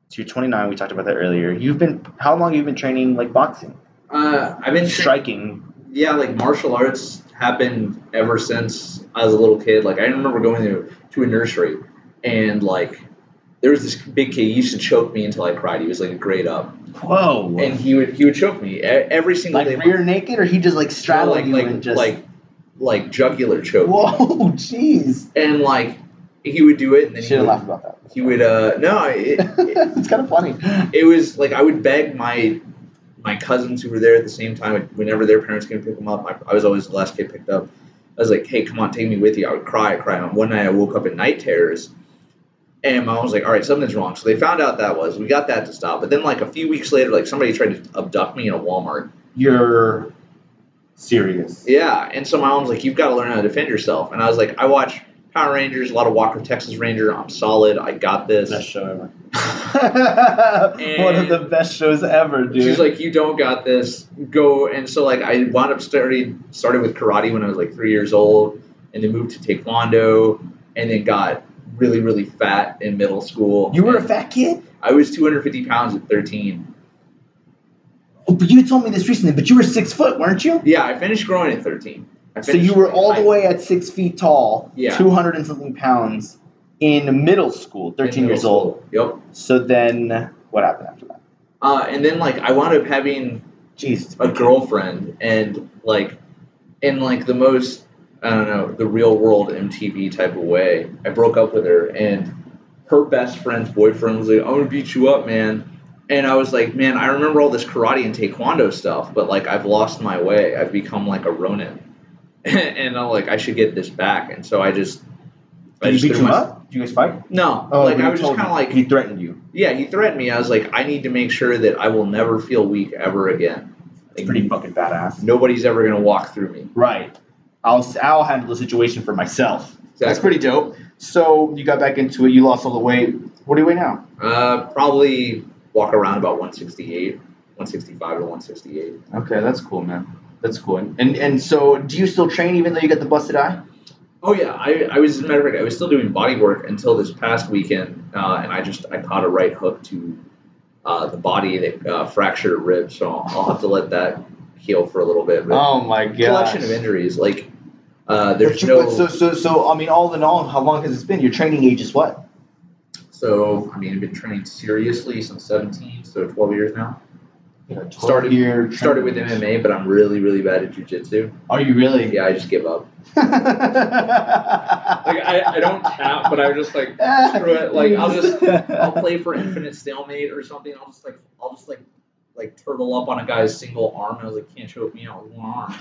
so you're 29. We talked about that earlier. You've been how long You've been training like boxing, Uh, I've been striking? yeah, like martial arts happened ever since I was a little kid. Like I remember going to to a nursery, and like there was this big kid. He used to choke me until I cried. He was like a grade up, Whoa! and he would he would choke me every single like day. Like rear naked, or he just like straddled like you like and just like like jugular choke. whoa, jeez. And like he would do it, and then he Shouldn't would, laugh about that. he would uh no it, it, it's kind of funny. it was like I would beg my my cousins who were there at the same time. Whenever their parents came to pick them up, I, I was always the last kid picked up. I was like, "Hey, come on, take me with you." I would cry, cry. And one night I woke up in night terrors, And my mom was like, "All right, something's wrong." So they found out that was. We got that to stop. But then, like a few weeks later, like somebody tried to abduct me in a Walmart. You're serious. Yeah, and so my mom's like, "You've got to learn how to defend yourself." And I was like, "I watch Power Rangers, a lot of Walker Texas Ranger. I'm solid. I got this." Best show ever. One of the best shows ever, dude. She's like, "You don't got this. Go." And so like I wound up starting started with karate when I was like three years old, and then moved to taekwondo, and then got really really fat in middle school. you were a fat kid? I was 250 pounds at 13. Oh, but you told me this recently, but you were six foot, weren't you? Yeah, I finished growing at 13. So you were all the way at six feet tall, Yeah. 200 and something pounds in middle school, 13 middle years old. school. Yep. So then what happened after that? Uh, and then like I wound up having Jeez, a girlfriend and like in like the most I don't know the real world MTV type of way. I broke up with her and her best friend's boyfriend was like, "I'm gonna beat you up, man." And I was like, "Man, I remember all this karate and taekwondo stuff, but like I've lost my way. I've become like a ronin." and I'm like, I should get this back. And so I just I Did he just beat threw you my- up? Did you guys fight? No, Oh, like I was just kind of like he threatened you. yeah, he threatened me. I was like, I need to make sure that I will never feel weak ever again. It's pretty fucking badass. Nobody's ever gonna walk through me. Right. I'll I'll handle the situation for myself. That's pretty dope. So you got back into it. You lost all the weight. What do you weigh now? Uh, probably walk around about 168, 165 to 168. Okay, that's cool, man. That's cool. And and so, do you still train even though you got the busted eye? Oh yeah, I, I was as a matter of fact, I was still doing body work until this past weekend, uh, and I just I caught a right hook to uh, the body that uh, fractured a rib, so I'll, I'll have to let that heal for a little bit. But Oh my god. collection of injuries, like uh, there's no. so so so. I mean, all in all, how long has it been? Your training age is what? So I mean, I've been training seriously since 17, so 12 years now. Started Started- year. Started with. MMA, but I'm really really bad at jujitsu. Are you really? Yeah, I just give up. Like I, I don't tap, but I'm just like screw it. Like I'll just I'll play for infinite stalemate or something. I'll just like I'll just like like turtle up on a guy's single arm, and I was like, can't choke me out with one arm.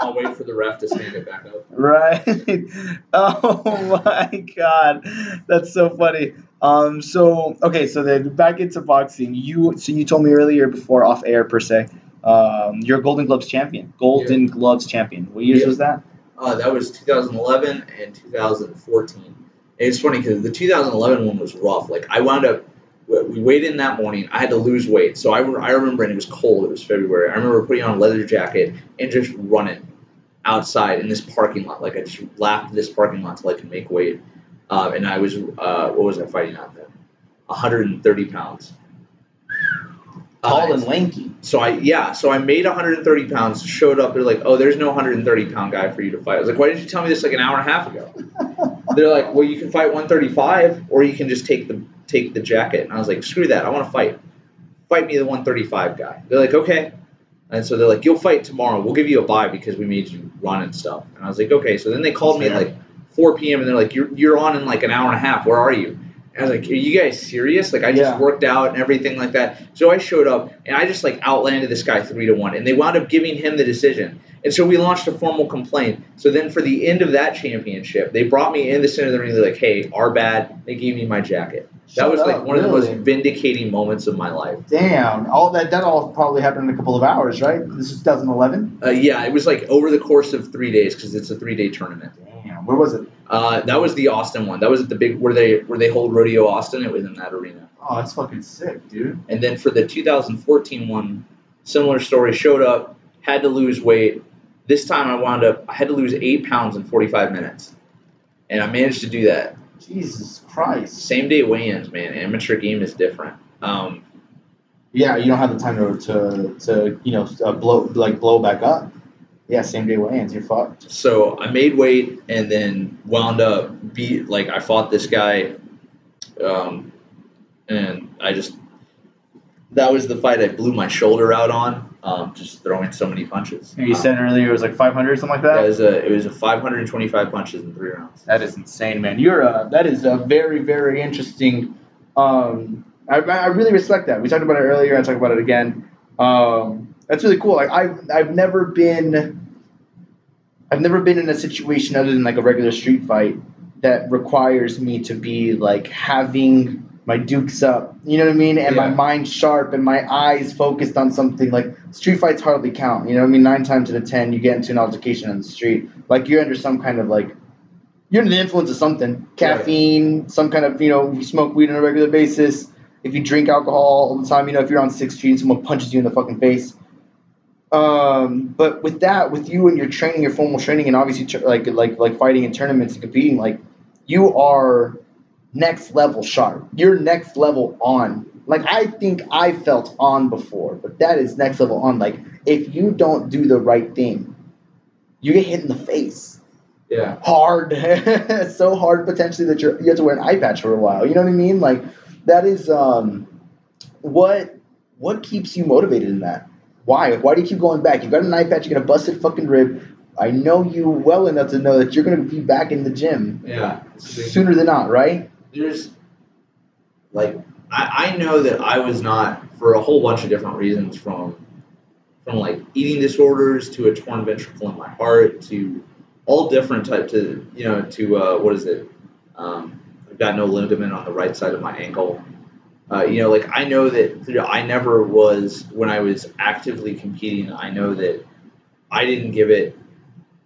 I'll wait for the ref to stand it back up. right. Oh my god, that's so funny. Um. So okay. So then back into boxing. You. So you told me earlier before off air per se. Um. You're a Golden Gloves champion. Golden Gloves champion. What years Yeah. was that? Uh, that was 2011 and 2014. And it's funny because the 2011 one was rough. Like I wound up, we weighed in that morning. I had to lose weight, so I, I remember, and it was cold. It was February. I remember putting on a leather jacket and just running outside in this parking lot. Like I just laughed this parking lot till I could make weight. Uh, and I was, uh, what was I fighting at then? 130 pounds. Tall Uh, and lanky. so I yeah, so I made 130 pounds. Showed up. They're like, oh, there's no 130 pound guy for you to fight. I was like, why didn't you tell me this like an hour and a half ago? They're like, well, you can fight 135, or you can just take the take the jacket. And I was like, screw that. I want to fight. Fight me the 135 guy. They're like, okay. And so they're like, you'll fight tomorrow. We'll give you a bye because we made you run and stuff. And I was like, okay. So then they called me at like 4 p.m. and they're like, you're you're on in like an hour and a half. Where are you? And I was like, are you guys serious? Like I just Yeah. worked out and everything like that. So I showed up and I just like outlanded this guy three to one, and they wound up giving him the decision. And so we launched a formal complaint. So then for the end of that championship, they brought me in the center of the ring. They're like, hey, our bad. They gave me my jacket. That Shut was like up, one of the most vindicating moments of my life. Damn. All that. That all probably happened in a couple of hours, right? This is 2011. Uh, yeah, it was like over the course of three days because it's a three day tournament. Damn. Where was it? Uh, that was the Austin one. That was at the big where they where they hold rodeo Austin. It was in that arena. Oh, that's fucking sick, dude. And then for the 2014 one, similar story. Showed up, had to lose weight. This time I wound up, I had to lose eight pounds in 45 minutes, and I managed to do that. Jesus Christ. Same day weigh-ins, man. Amateur game is different. Um, Yeah, you don't have the time to to, to you know uh, blow like blow back up. Yeah, same day weigh-ins. You're fucked. so I made weight and then wound up beat like I fought this guy, um, and I just that was the fight I blew my shoulder out on, um, just throwing so many punches. You Um, said earlier it was like 500, something like that that. was a it was a 525 punches in three rounds. That is insane, man. You're a that is a very very interesting. Um, I I really respect that. We talked about it earlier. I talked about it again. Um, that's really cool. Like I've I've never been. I've never been in a situation other than like a regular street fight that requires me to be like having my dukes up, you know what I mean, and my mind sharp and my eyes focused on something. Like street fights hardly count, you know what I mean. Nine times out of ten, you get into an altercation on the street, like you're under some kind of like you're under the influence of something, caffeine, some kind of you know you smoke weed on a regular basis. If you drink alcohol all the time, you know if you're on Sixth Street and someone punches you in the fucking face. Um, but with that, with you and your training, your formal training, and obviously tr- like like like fighting in tournaments and competing, like you are next level sharp. You're next level on. Like I think I felt on before, but that is next level on. Like if you don't do the right thing, you get hit in the face Yeah. hard, so hard potentially that you're, you have to wear an eye patch for a while. You know what I mean? Like that is um, what what keeps you motivated in that. Why? Like, why do you keep going back? You got an eye patch. You're gonna busted fucking rib. I know you well enough to know that you're gonna be back in the gym Yeah. A sooner than not, right? there's like I, I know that I was not for a whole bunch of different reasons from from like eating disorders to a torn ventricle in my heart to all different types to you know to uh, what is it? Um, I've got no ligament on the right side of my ankle. Uh, you know like I know that I never was when I was actively competing I know that I didn't give it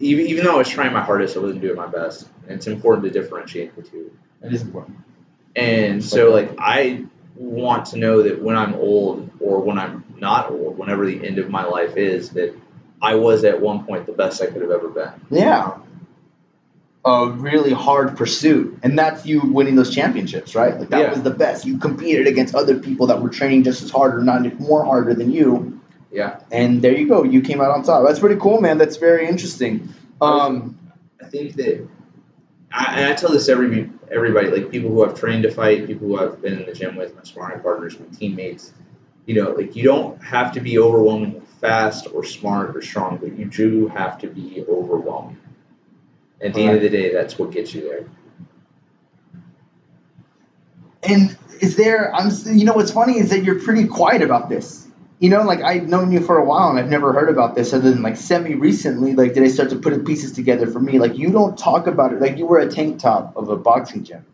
even, even though I was trying my hardest I wasn't doing my best. And it's important to differentiate the two. That is important. And so, like, I want to know that when I'm old or when I'm not old, whenever the end of my life is, that I was at one point the best I could have ever been. Yeah. A really hard pursuit, and that's you winning those championships, right? Like that Yeah. was the best. You competed against other people that were training just as hard or not more harder than you, Yeah. and there you go. You came out on top. That's pretty cool, man. That's very interesting. Um, I think that, I, and I tell this every everybody, like people who I've trained to fight, people who I've been in the gym with, my sparring partners, my teammates. You know, like you don't have to be overwhelmingly fast or smart or strong, but you do have to be overwhelming. At the end of the day, that's what gets you there. and is there? I'm. You know what's funny is that you're pretty quiet about this. You know, like I've known you for a while and I've never heard about this other than like semi recently. Like, did I start to put the pieces together for me? Like, you don't talk about it. Like, you were a tank top of a boxing gym.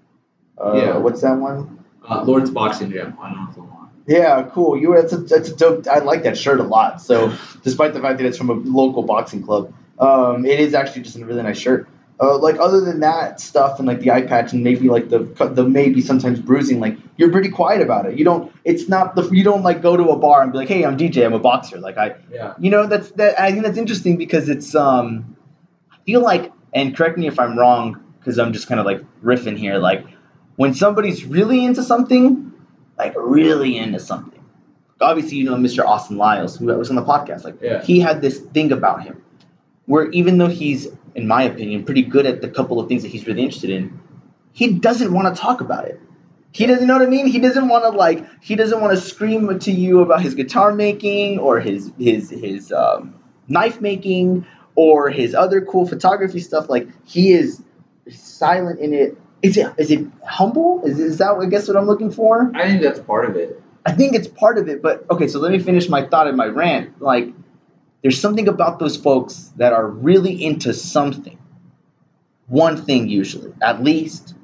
Uh, Yeah. What's that one? Uh, Lord's Boxing Gym on North Lamar. Yeah, cool. You were that's a, that's a dope. I like that shirt a lot. So, despite the fact that it's from a local boxing club, um, it is actually just a really nice shirt. Uh, like other than that stuff and like the eye patch and maybe like the the maybe sometimes bruising, like you're pretty quiet about it. You don't. It's not the you don't like go to a bar and be like, hey, I'm DJ, I'm a boxer. Like I, Yeah. you know, that's that. I think that's interesting because it's um, I feel like, and correct me if I'm wrong, because I'm just kind of like riffing here. Like when somebody's really into something, like really into something. Obviously, you know Mr. Austin Lyles, who was on the podcast. Like Yeah. he had this thing about him, where even though he's, in my opinion, pretty good at the couple of things that he's really interested in, he doesn't want to talk about it. He doesn't know what I mean. He doesn't want to like. He doesn't want to scream to you about his guitar making or his his his um, knife making or his other cool photography stuff. Like he is silent in it. Is it is it humble? Is is that I guess what I'm looking for? I think that's part of it. I think it's part of it, but okay, so let me finish my thought and my rant. Like, there's something about those folks that are really into something. One thing, usually, at least.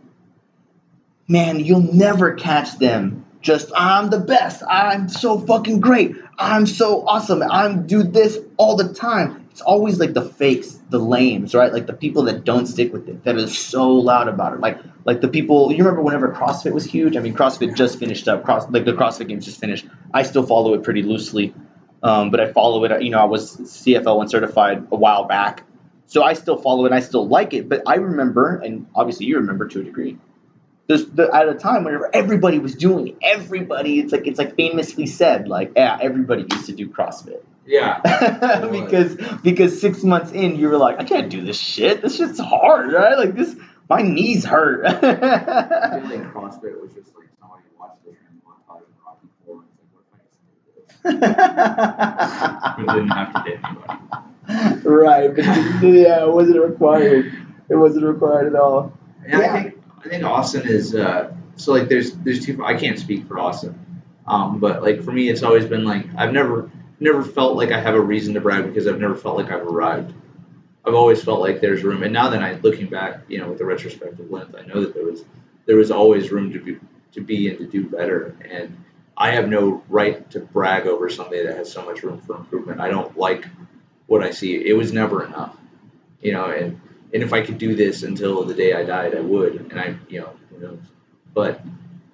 Man, you'll never catch them just, I'm the best. I'm so fucking great. I'm so awesome. I'm do this all the time. It's always like the fakes, the lames, right? Like the people that don't stick with it, that are so loud about it. Like like the people you remember whenever CrossFit was huge. I mean, CrossFit just finished up. Cross like the CrossFit Games just finished. I still follow it pretty loosely, um, but I follow it. You know, I was CFL one certified a while back, so I still follow it. and I still like it. But I remember, and obviously you remember to a degree. There's the, at a time whenever everybody was doing it, everybody. It's like it's like famously said, like yeah, everybody used to do CrossFit. Yeah. because because six months in you were like, I can't do this shit. This shit's hard, right? Like this, my knees hurt. I feel like CrossFit was just like somebody watched the training montage in Rocky Four and was like, what if I just did this? But didn't have to hit anybody. right, but yeah, it wasn't required. It wasn't required at all. Yeah, Yeah. I think I think Austin is uh, so like there's there's two I can't speak for Austin, um, but like for me it's always been like I've never never felt like I have a reason to brag because I've never felt like I've arrived. I've always felt like there's room, and now that I looking back, you know, with the retrospective lens, I know that there was there was always room to be to be and to do better. And I have no right to brag over somebody that has so much room for improvement. I don't like what I see. It was never enough, you know. And and if I could do this until the day I died, I would. And I, you know, who knows? But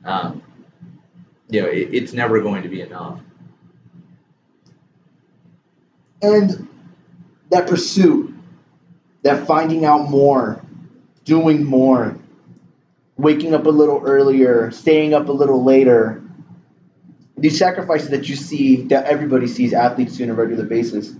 um, you know, it, it's never going to be enough. And that pursuit, that finding out more, doing more, waking up a little earlier, staying up a little later, these sacrifices that you see, that everybody sees athletes do on a regular basis.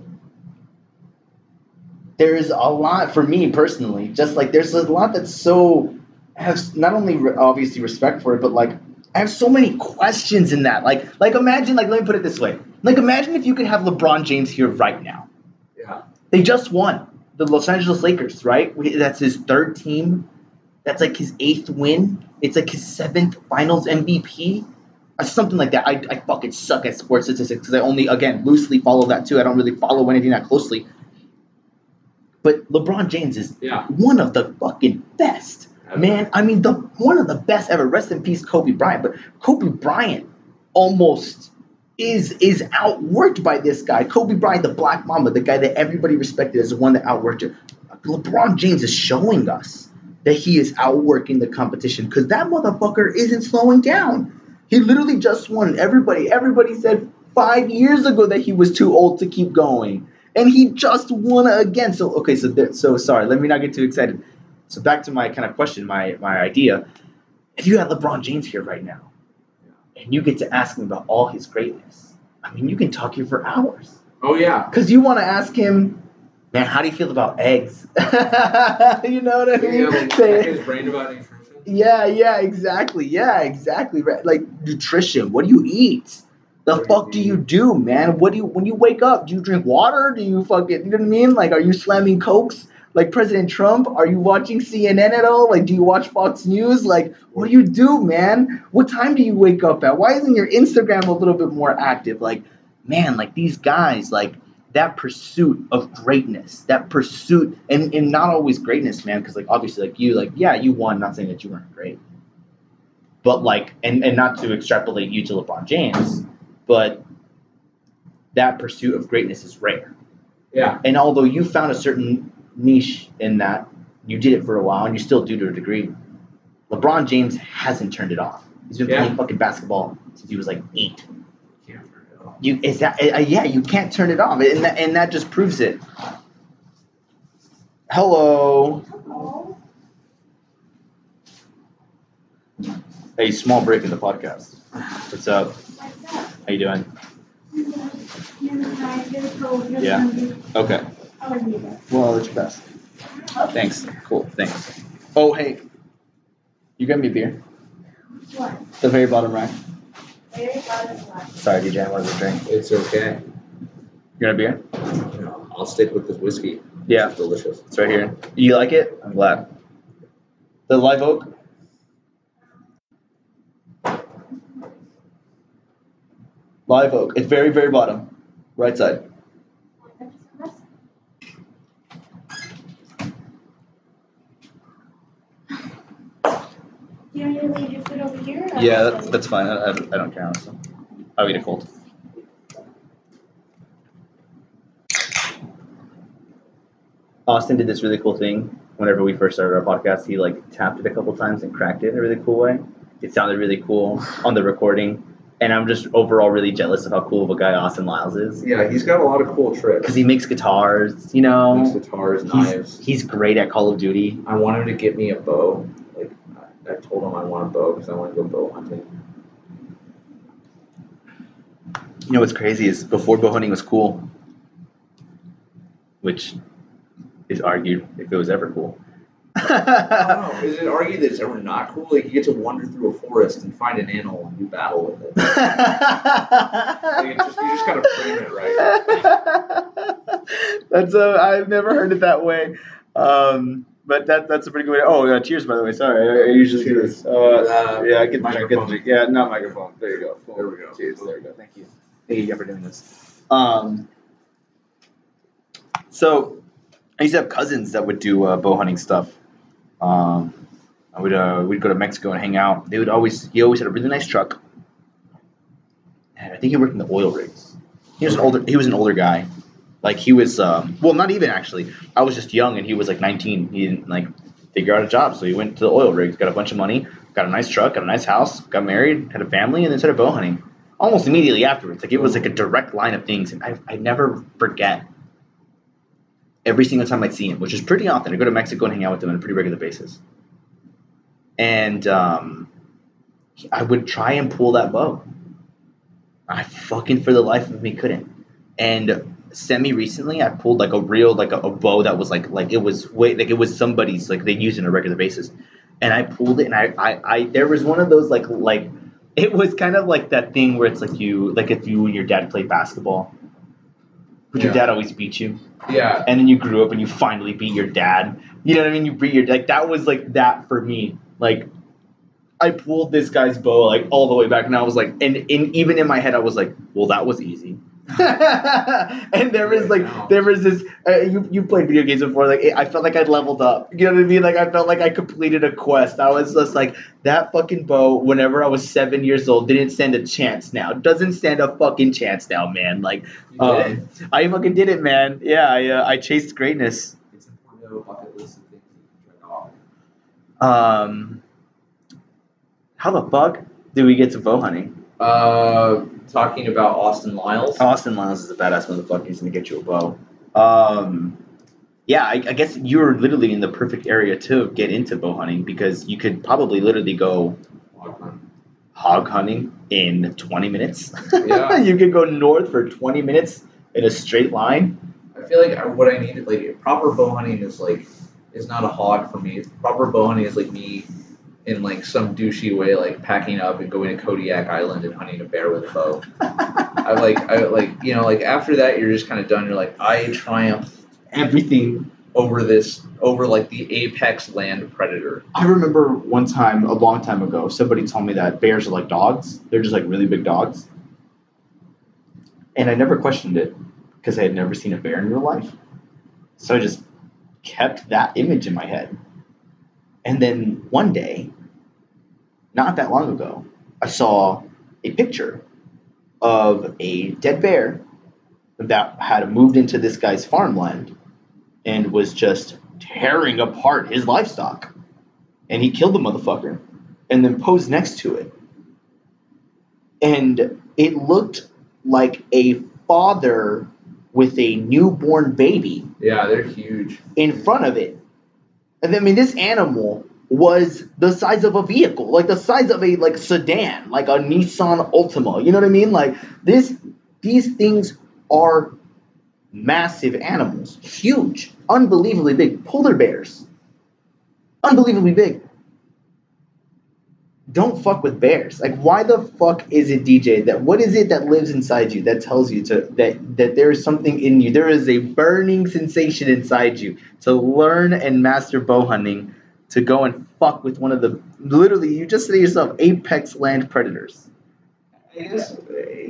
There's a lot for me personally, just like there's a lot that's so I have not only re- obviously respect for it, but like I have so many questions in that. Like, like imagine, like let me put it this way: like imagine if you could have LeBron James here right now. Yeah. They just won the Los Angeles Lakers, right? We- That's his third team. That's like his eighth win. It's like his seventh Finals MVP, Uh, something like that. I, I fucking suck at sports statistics because I only again loosely follow that too. I don't really follow anything that closely. But LeBron James is Yeah. one of the fucking best. Man, I mean the one of the best ever. Rest in peace, Kobe Bryant. But Kobe Bryant almost is is outworked by this guy. Kobe Bryant, the Black Mamba, the guy that everybody respected as the one that outworked him. LeBron James is showing us that he is outworking the competition because that motherfucker isn't slowing down. He literally just won. Everybody, everybody said five years ago that he was too old to keep going, and he just won again. So okay, so there, so sorry. Let me not get too excited. So back to my kind of question, my my idea. If you had LeBron James here right now, and you get to ask him about all his greatness, I mean, you can talk here for hours. Oh yeah. Because you want to ask him, man, how do you feel about eggs? you know what I mean? Yeah, like, his brain about nutrition. Yeah, yeah, exactly. Yeah, exactly. Right. Like nutrition. What do you eat? The What do you fuck do you do, man? What do you when you wake up? Do you drink water? Do you fucking you know what I mean? Like, are you slamming cokes like President Trump? Are you watching CNN at all? Like, do you watch Fox News? Like, what do you do, man? What time do you wake up at? Why isn't your Instagram a little bit more active? Like, man, like these guys, like that pursuit of greatness, that pursuit, and, and not always greatness, man, because like obviously, like you, like yeah, you won. Not saying that you weren't great, but like, and and not to extrapolate you to LeBron James, but that pursuit of greatness is rare. Yeah. And although you found a certain niche in that, you did it for a while, and you still do to a degree. LeBron James hasn't turned it off. He's been Yeah. playing fucking basketball since he was like eight. Can't turn it off. You is that uh, yeah? You can't turn it off, and that, and that just proves it. Hello. Hello. Hey, small break in the podcast. What's up? What's up? How you doing? You're tired, you're cold, you're Yeah. Okay. How are you? then? Well, that's your best. Thanks. Cool. Thanks. Oh, hey. You got me a beer? What? The very bottom rack. Very bottom one. Sorry, DJ. I wanted to drink. It's okay. You want a beer? You know, I'll stick with this whiskey. Yeah. It's delicious. It's right here. You like it? I'm glad. The live oak. Live oak. It's very, very bottom. Right side. You want me to leave your food over here? or- Yeah, that's, that's fine. I, I, I don't care, honestly. I'll eat it cold. Austin did this really cool thing whenever we first started our podcast. He like tapped it a couple times and cracked it in a really cool way. It sounded really cool on the recording. And I'm just overall really jealous of how cool of a guy Austin Lyles is. Yeah, he's got a lot of cool tricks. Because he makes guitars, you Makes know. guitars, He's, knives. he's great at Call of Duty. I want him to get me a bow. I, told him I want a bow because I want to go bow hunting. You know what's crazy is before bow hunting was cool, which is argued if it was ever cool. I don't know. Is it argued that it's ever not cool? Like you get to wander through a forest and find an animal and do battle with it. Like, it just, you just gotta frame it right. that's a, I've never heard it that way. Um, but that that's a pretty good way. To, Oh, uh, cheers, by the way. Sorry, I, I usually do this. Uh, Uh, yeah, I get the drink. Get the. Yeah, not microphone. There you go. There we go. Cheers. There we go. Thank you. Thank you for doing this. Um, so I used to have cousins that would do uh, bow hunting stuff. Um, I would uh, we'd go to Mexico and hang out. They would always he always had a really nice truck, and I think he worked in the oil rigs. He was an older he was an older guy, like he was um, well not even actually. I was just young and he was like 19. He didn't like figure out a job, so he went to the oil rigs, got a bunch of money, got a nice truck, got a nice house, got married, had a family, and then started bow hunting almost immediately afterwards. Like it was like a direct line of things, and I I never forget every single time I'd see him, which is pretty often. I go to Mexico and hang out with him on a pretty regular basis. And um, I would try and pull that bow. I fucking for the life of me couldn't. And semi recently, I pulled like a real like a, a bow that was like like it was way like it was somebody's like they use it on a regular basis. And I pulled it, and I, I, I there was one of those like like it was kind of like that thing where it's like you like if you and your dad played basketball, but your Yeah. dad always beat you Yeah. and then you grew up and you finally beat your dad. You know what I mean? You beat your like that was like that for me. Like I pulled this guy's bow like all the way back, and I was like, and in even in my head, I was like, well, that was easy. and there is like there was this uh, you you played video games before like I felt like I'd leveled up you know what I mean like I felt like I completed a quest I was just like that fucking bow whenever I was seven years old didn't stand a chance now doesn't stand a fucking chance now man like You did it. um, I fucking did it, man. Yeah, I, uh, I chased greatness. It's important to have a bucket list of things you can check off. Um, how the fuck did we get to bow hunting? Uh, talking about Austin Lyles. Austin Lyles is a badass motherfucker. He's gonna get you a bow. Um, yeah, I, I guess you're literally in the perfect area to get into bow hunting because you could probably literally go hog hunting in 20 minutes. Yeah. you could go north for 20 minutes in a straight line. I feel like what I needed, like proper bow hunting, is like is not a hog for me. Proper bow hunting is like me in like some douchey way, like packing up and going to Kodiak Island and hunting a bear with a bow. I like I like you know like after that you're just kind of done. You're like I triumphed Everything over this over like the apex land predator. I remember one time, a long time ago, somebody told me that bears are like dogs. They're just like really big dogs. And I never questioned it because I had never seen a bear in real life. So I just kept that image in my head. And then one day, not that long ago, I saw a picture of a dead bear that had moved into this guy's farmland and was just tearing apart his livestock and he killed the motherfucker and then posed next to it. And it looked like a father with a newborn baby Yeah, they're huge. in front of it. And I mean, this animal was the size of a vehicle, like the size of a like sedan, like a Nissan Altima. You know what I mean? Like this, these things are massive animals, huge, unbelievably big. Polar bears, unbelievably big. Don't fuck with bears. Like, why the fuck is it, DJ? That what is it that lives inside you that tells you to that that there is something in you? There is a burning sensation inside you to learn and master bow hunting, to go and fuck with one of the literally. You just said yourself, apex land predators. I guess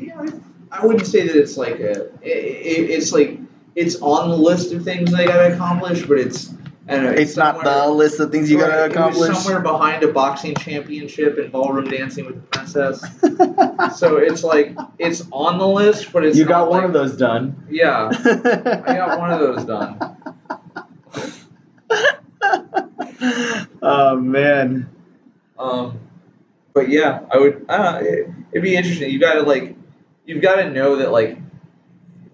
yeah, I wouldn't say that it's like a. It, it, it's like it's on the list of things I gotta accomplish, but it's. I don't know, It's not the list of things you gotta it was accomplish. somewhere behind a boxing championship and ballroom dancing with the princess. so it's like it's on the list, but it's you not got one like- of those done. Yeah, I got one of those done. oh man. Um, but yeah, I would. I don't it, it'd be interesting. You gotta like, you've got to know that like,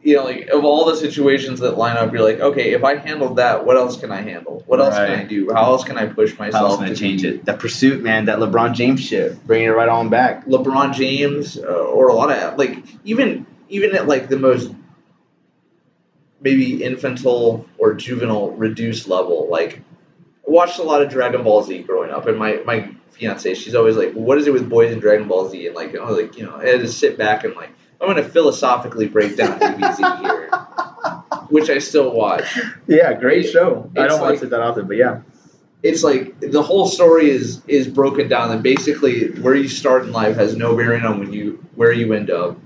you know, like of all the situations that line up, you're like, okay, if I handled that, what else can I handle? What else can I do? How else can I push How else myself can I to change be it? That pursuit, man. That LeBron James shit. Bringing it right on back. LeBron James uh, or a lot of like even even at like the most maybe infantile or juvenile reduced level like I watched a lot of Dragon Ball Z growing up and my my fiance she's always like what is it with boys and Dragon Ball Z and like I was like you know I had to sit back and like I'm gonna philosophically break down DBZ here which I still watch Yeah, great show. I don't watch like- it that often, but yeah. it's like the whole story is is broken down and basically where you start in life has no bearing on when you where you end up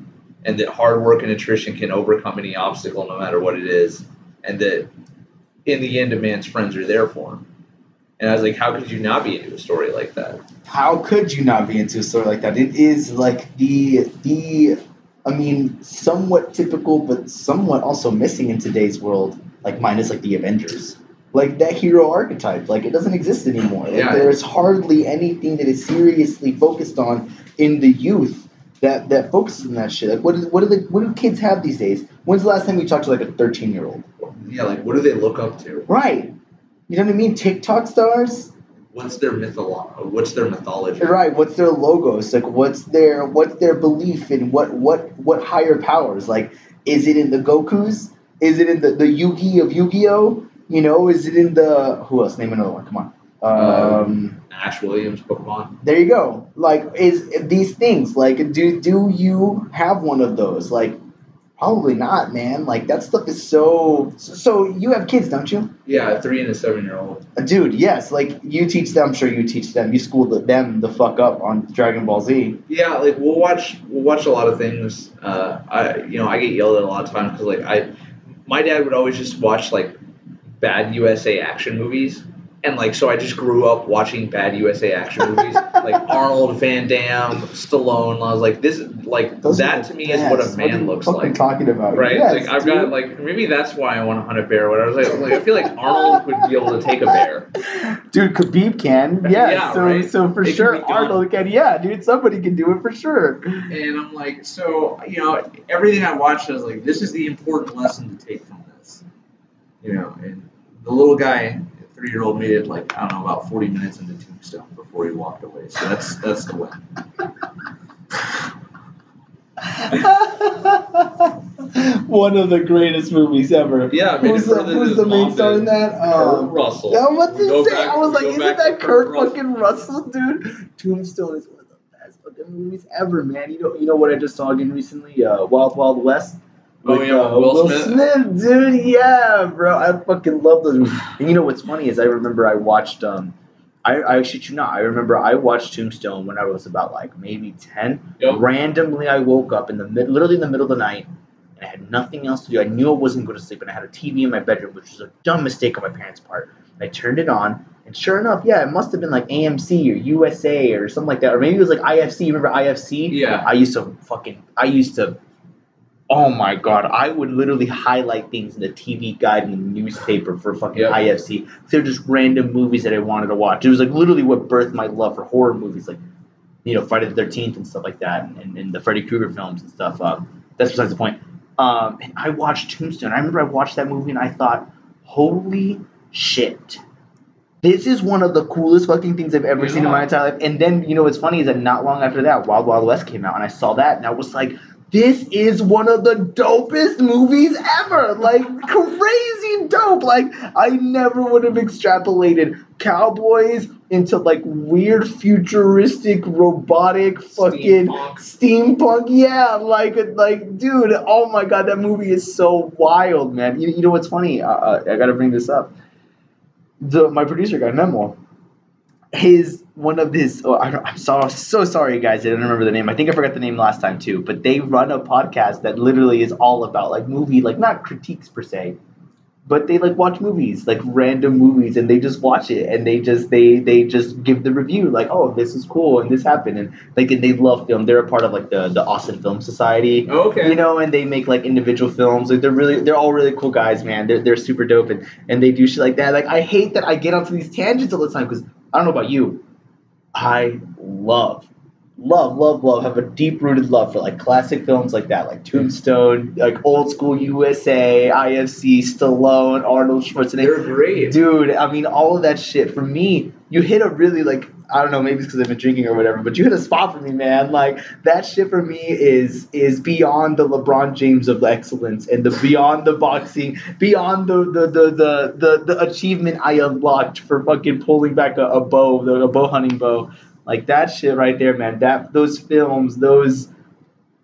and that hard work and attrition can overcome any obstacle no matter what it is and that in the end, a man's friends are there for him. And I was like, how could you not be into a story like that? How could you not be into a story like that? It is like the the I mean, somewhat typical, but somewhat also missing in today's world. Like minus like the Avengers, like that hero archetype. Like it doesn't exist anymore. Like, Yeah. There's hardly anything that is seriously focused on in the youth that that focuses on that shit. Like what is what do the what do kids have these days? When's the last time you talked to like a 13 year old? Yeah, like what do they look up to? Right. You know what I mean? TikTok stars. What's their mytholo- What's their mythology? Right. What's their logos? Like, what's their what's their belief in what what what higher powers? Like, is it in the Goku's? Is it in the the Yugi of Yu-Gi-Oh? You know, is it in the who else? Name another one. Come on. Um, Ash Williams Pokemon. there you go. Like, is these things like do do you have one of those? Like, probably not, man. Like that stuff is so. So you have kids, don't you? Yeah, a three and a seven year old. Uh, Dude, yes. Like you teach them. I'm sure you teach them. You school them the fuck up on Dragon Ball Z. Yeah, like we'll watch we'll watch a lot of things. Uh, I you know I get yelled at a lot of times because like I my dad would always just watch like bad USA action movies. And like so, I just grew up watching bad USA action movies, like Arnold, Van Damme, Stallone. And I was like, this, like Those that to me is what a best. What man looks like. talking about Right? Yes, like I've dude. got like maybe that's why I want to hunt a bear. When I was like, like I feel like Arnold would be able to take a bear. Dude, Khabib can. Yeah. Yeah, so right? so for It sure done. Arnold can. Yeah, dude, somebody can do it for sure. And I'm like, so you know, everything I watched, I was like, this is the important lesson to take from this. You know, and the little guy, three year old, made it like I don't know about 40 minutes into Tombstone before he walked away. So that's that's the win. One of the greatest movies ever. Yeah, I made Who's the, who's the main star in that? Kurt Um, Russell. I was Go to say, back- I was like, isn't that to Kurt Kurt Russell. fucking Russell, dude? Tombstone is one of the best fucking movies ever, man. You know, you know what I just saw again recently? Uh, Wild Wild West. Oh, yeah, uh, Will Smith. dude. Yeah, bro. I fucking love those movies. And you know what's funny is I remember I watched. Um, I, I shit you not. I remember I watched Tombstone when I was about like maybe ten. Yep. Randomly, I woke up in the mid, literally in the middle of the night, and I had nothing else to do. I knew I wasn't going to sleep, and I had a TV in my bedroom, which was a dumb mistake on my parents' part. I turned it on, and sure enough, yeah, it must have been like AMC or USA or something like that, or maybe it was like IFC. Remember IFC? Yeah. I used to fucking. I used to. Oh my god! I would literally highlight things in the TV guide in the newspaper for fucking Yep. IFC. They're just random movies that I wanted to watch. It was like literally what birthed my love for horror movies, like you know Friday the Thirteenth and stuff like that, and, and the Freddy Krueger films and stuff. Uh, that's besides the point. Um, and I watched Tombstone. I remember I watched that movie and I thought, holy shit. This is one of the coolest fucking things I've ever seen in my entire life. And then, you know what's funny is that not long after that, Wild Wild West came out, and I saw that, and I was like, this is one of the dopest movies ever. Like, crazy dope. Like, I never would have extrapolated cowboys into like weird futuristic robotic fucking Steampunk. steampunk. Yeah, like, like, dude, oh my god, that movie is so wild, man. You, you know what's funny? Uh, uh, I gotta bring this up. The my producer got a Memo, his one of his oh, I I'm so so sorry guys I don't remember the name. I think I forgot the name last time too but they run a podcast that literally is all about like movie like not critiques per se but they like watch movies like random movies and they just watch it and they just they they just give the review like oh this is cool and this happened and like and they love film they're a part of like the the Austin Film Society Okay. you know, and they make like individual films. Like they're really, they're all really cool guys, man. They're, they're super dope, and, and they do shit like that. Like I hate that I get onto these tangents all the time because I don't know about you, I love, love, love, love, have a deep rooted love for like classic films like that, like Tombstone, like old school USA, IFC, Stallone, Arnold Schwarzenegger. They're great. Dude, I mean, all of that shit for me, you hit a really like I don't know, maybe it's because I've been drinking or whatever, but you hit a spot for me, man. Like that shit for me is is beyond the LeBron James of excellence and the beyond the boxing, beyond the the the the, the, the achievement I unlocked for fucking pulling back a, a bow, the, a bow hunting bow. Like that shit right there, man. That those films, those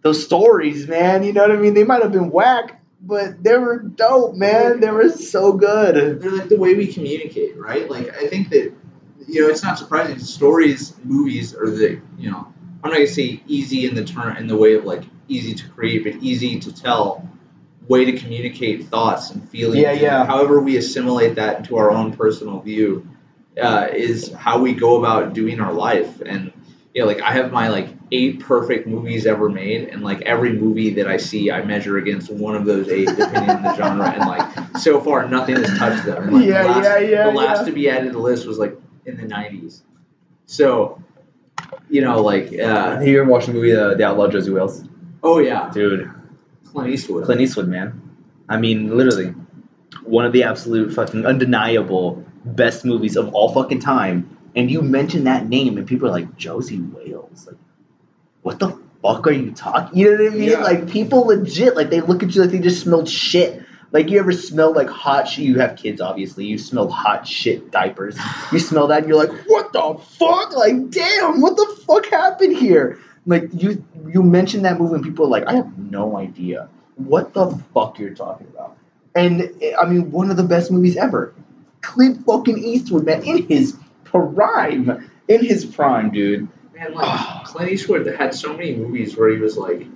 those stories, man. You know what I mean? They might have been whack, but they were dope, man. They were so good. they're like the way we communicate, right? Like I think that you know it's not surprising. Stories, movies are the you know I'm not gonna say easy in the turn in the way of like easy to create, but easy to tell. way to communicate thoughts and feelings. Yeah, yeah. However, we assimilate that into our own personal view uh, is how we go about doing our life. And yeah, like I have my like eight perfect movies ever made, and like every movie that I see, I measure against one of those eight, depending on the genre. And like so far, nothing has touched them. And, like, Yeah, the last, yeah, yeah, The last yeah. to be added to the list was like in the '90s. So, you know, like, uh, Have you ever watched the movie uh, The Outlaw Josey Wales? oh yeah, Dude, Clint Eastwood. Clint Eastwood, man. I mean, literally, one of the absolute fucking undeniable best movies of all fucking time. And you mention that name, and people are like, Josey Wales. Like, what the fuck are you talking? You know what I mean? Yeah. Like, people legit, like, they look at you like they just smelled shit. Like, you ever smell like hot shit? You have kids, obviously. You smell hot shit diapers. You smell that, and you're like, what the fuck? Like, damn, what the fuck happened here? Like, you you mentioned that movie, and people are like, I have no idea what the fuck you're talking about. And I mean, one of the best movies ever. Clint fucking Eastwood, man, in his prime, in his prime, dude. Man, like Clint Eastwood had so many movies where he was like,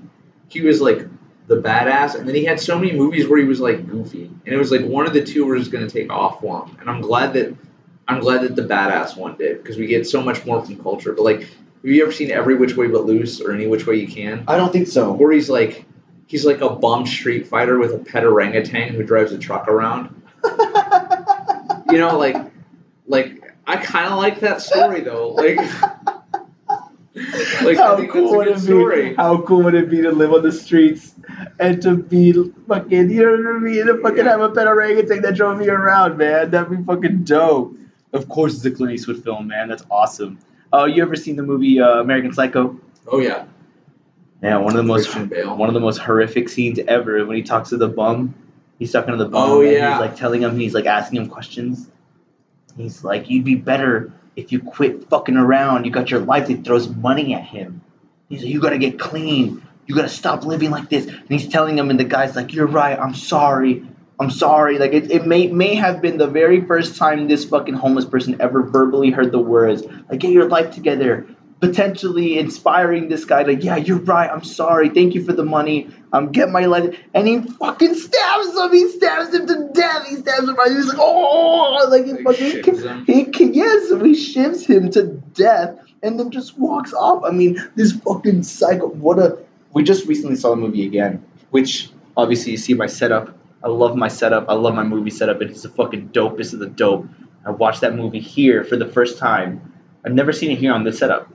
he was like the badass, and then he had so many movies where he was like goofy, and it was like one of the two was going to take off for him. And I'm glad that I'm glad that the badass one did because we get so much more from culture. But like, have you ever seen Every Which Way But Loose or Any Which Way You Can? I don't think so. Where he's like, he's like a bum street fighter with a pet orangutan who drives a truck around. You know, like, like I kind of like that story though. Like. Like, I how think cool would that's it a good story. be? How cool would it be to live on the streets and to be fucking, you know what I mean? To fucking Yeah. have a pet orangutan that drove me around, man. That'd be fucking dope. Of course, it's a Clint Eastwood film, man. That's awesome. Oh, you ever seen the movie uh, American Psycho? Oh yeah, Yeah, one of the most one of the most horrific scenes ever when he talks to the bum. He's talking to the bum. Oh, and yeah. He's like telling him. He's like asking him questions. He's like, "You'd be better if you quit fucking around. You got your life." He throws money at him. He's like, "You gotta get clean. You gotta stop living like this." And he's telling him, and the guy's like, "You're right. I'm sorry. I'm sorry." Like it, it may may have been the very first time this fucking homeless person ever verbally heard the words like, "Get your life together." Potentially inspiring this guy, like, "Yeah, you're right. I'm sorry. Thank you for the money. Um, get my life." And he fucking stabs him. He stabs him to death. He stabs him right. He's like, "Oh!" Like he Like, fucking him. he can, yes, he shivs him to death and then just walks off. I mean, this fucking psycho. What a. We just recently saw the movie again, which obviously you see my setup. I love my setup. I love my movie setup, and he's the fucking dopest of the dope. I watched that movie here for the first time. I've never seen it here on this setup,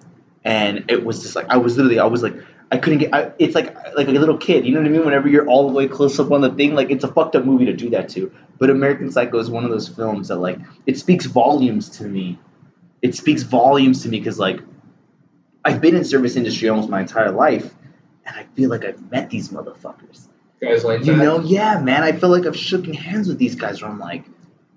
and it was just like I was literally I was like I couldn't get. I, it's like like a little kid. You know what I mean? Whenever you're all the way close up on the thing, like it's a fucked up movie to do that to. But American Psycho is one of those films that like it speaks volumes to me. It speaks volumes to me because like I've been in service industry almost my entire life, and I feel like I've met these motherfuckers. guys like You that. know, yeah, man. I feel like I've shaken hands with these guys where I'm like,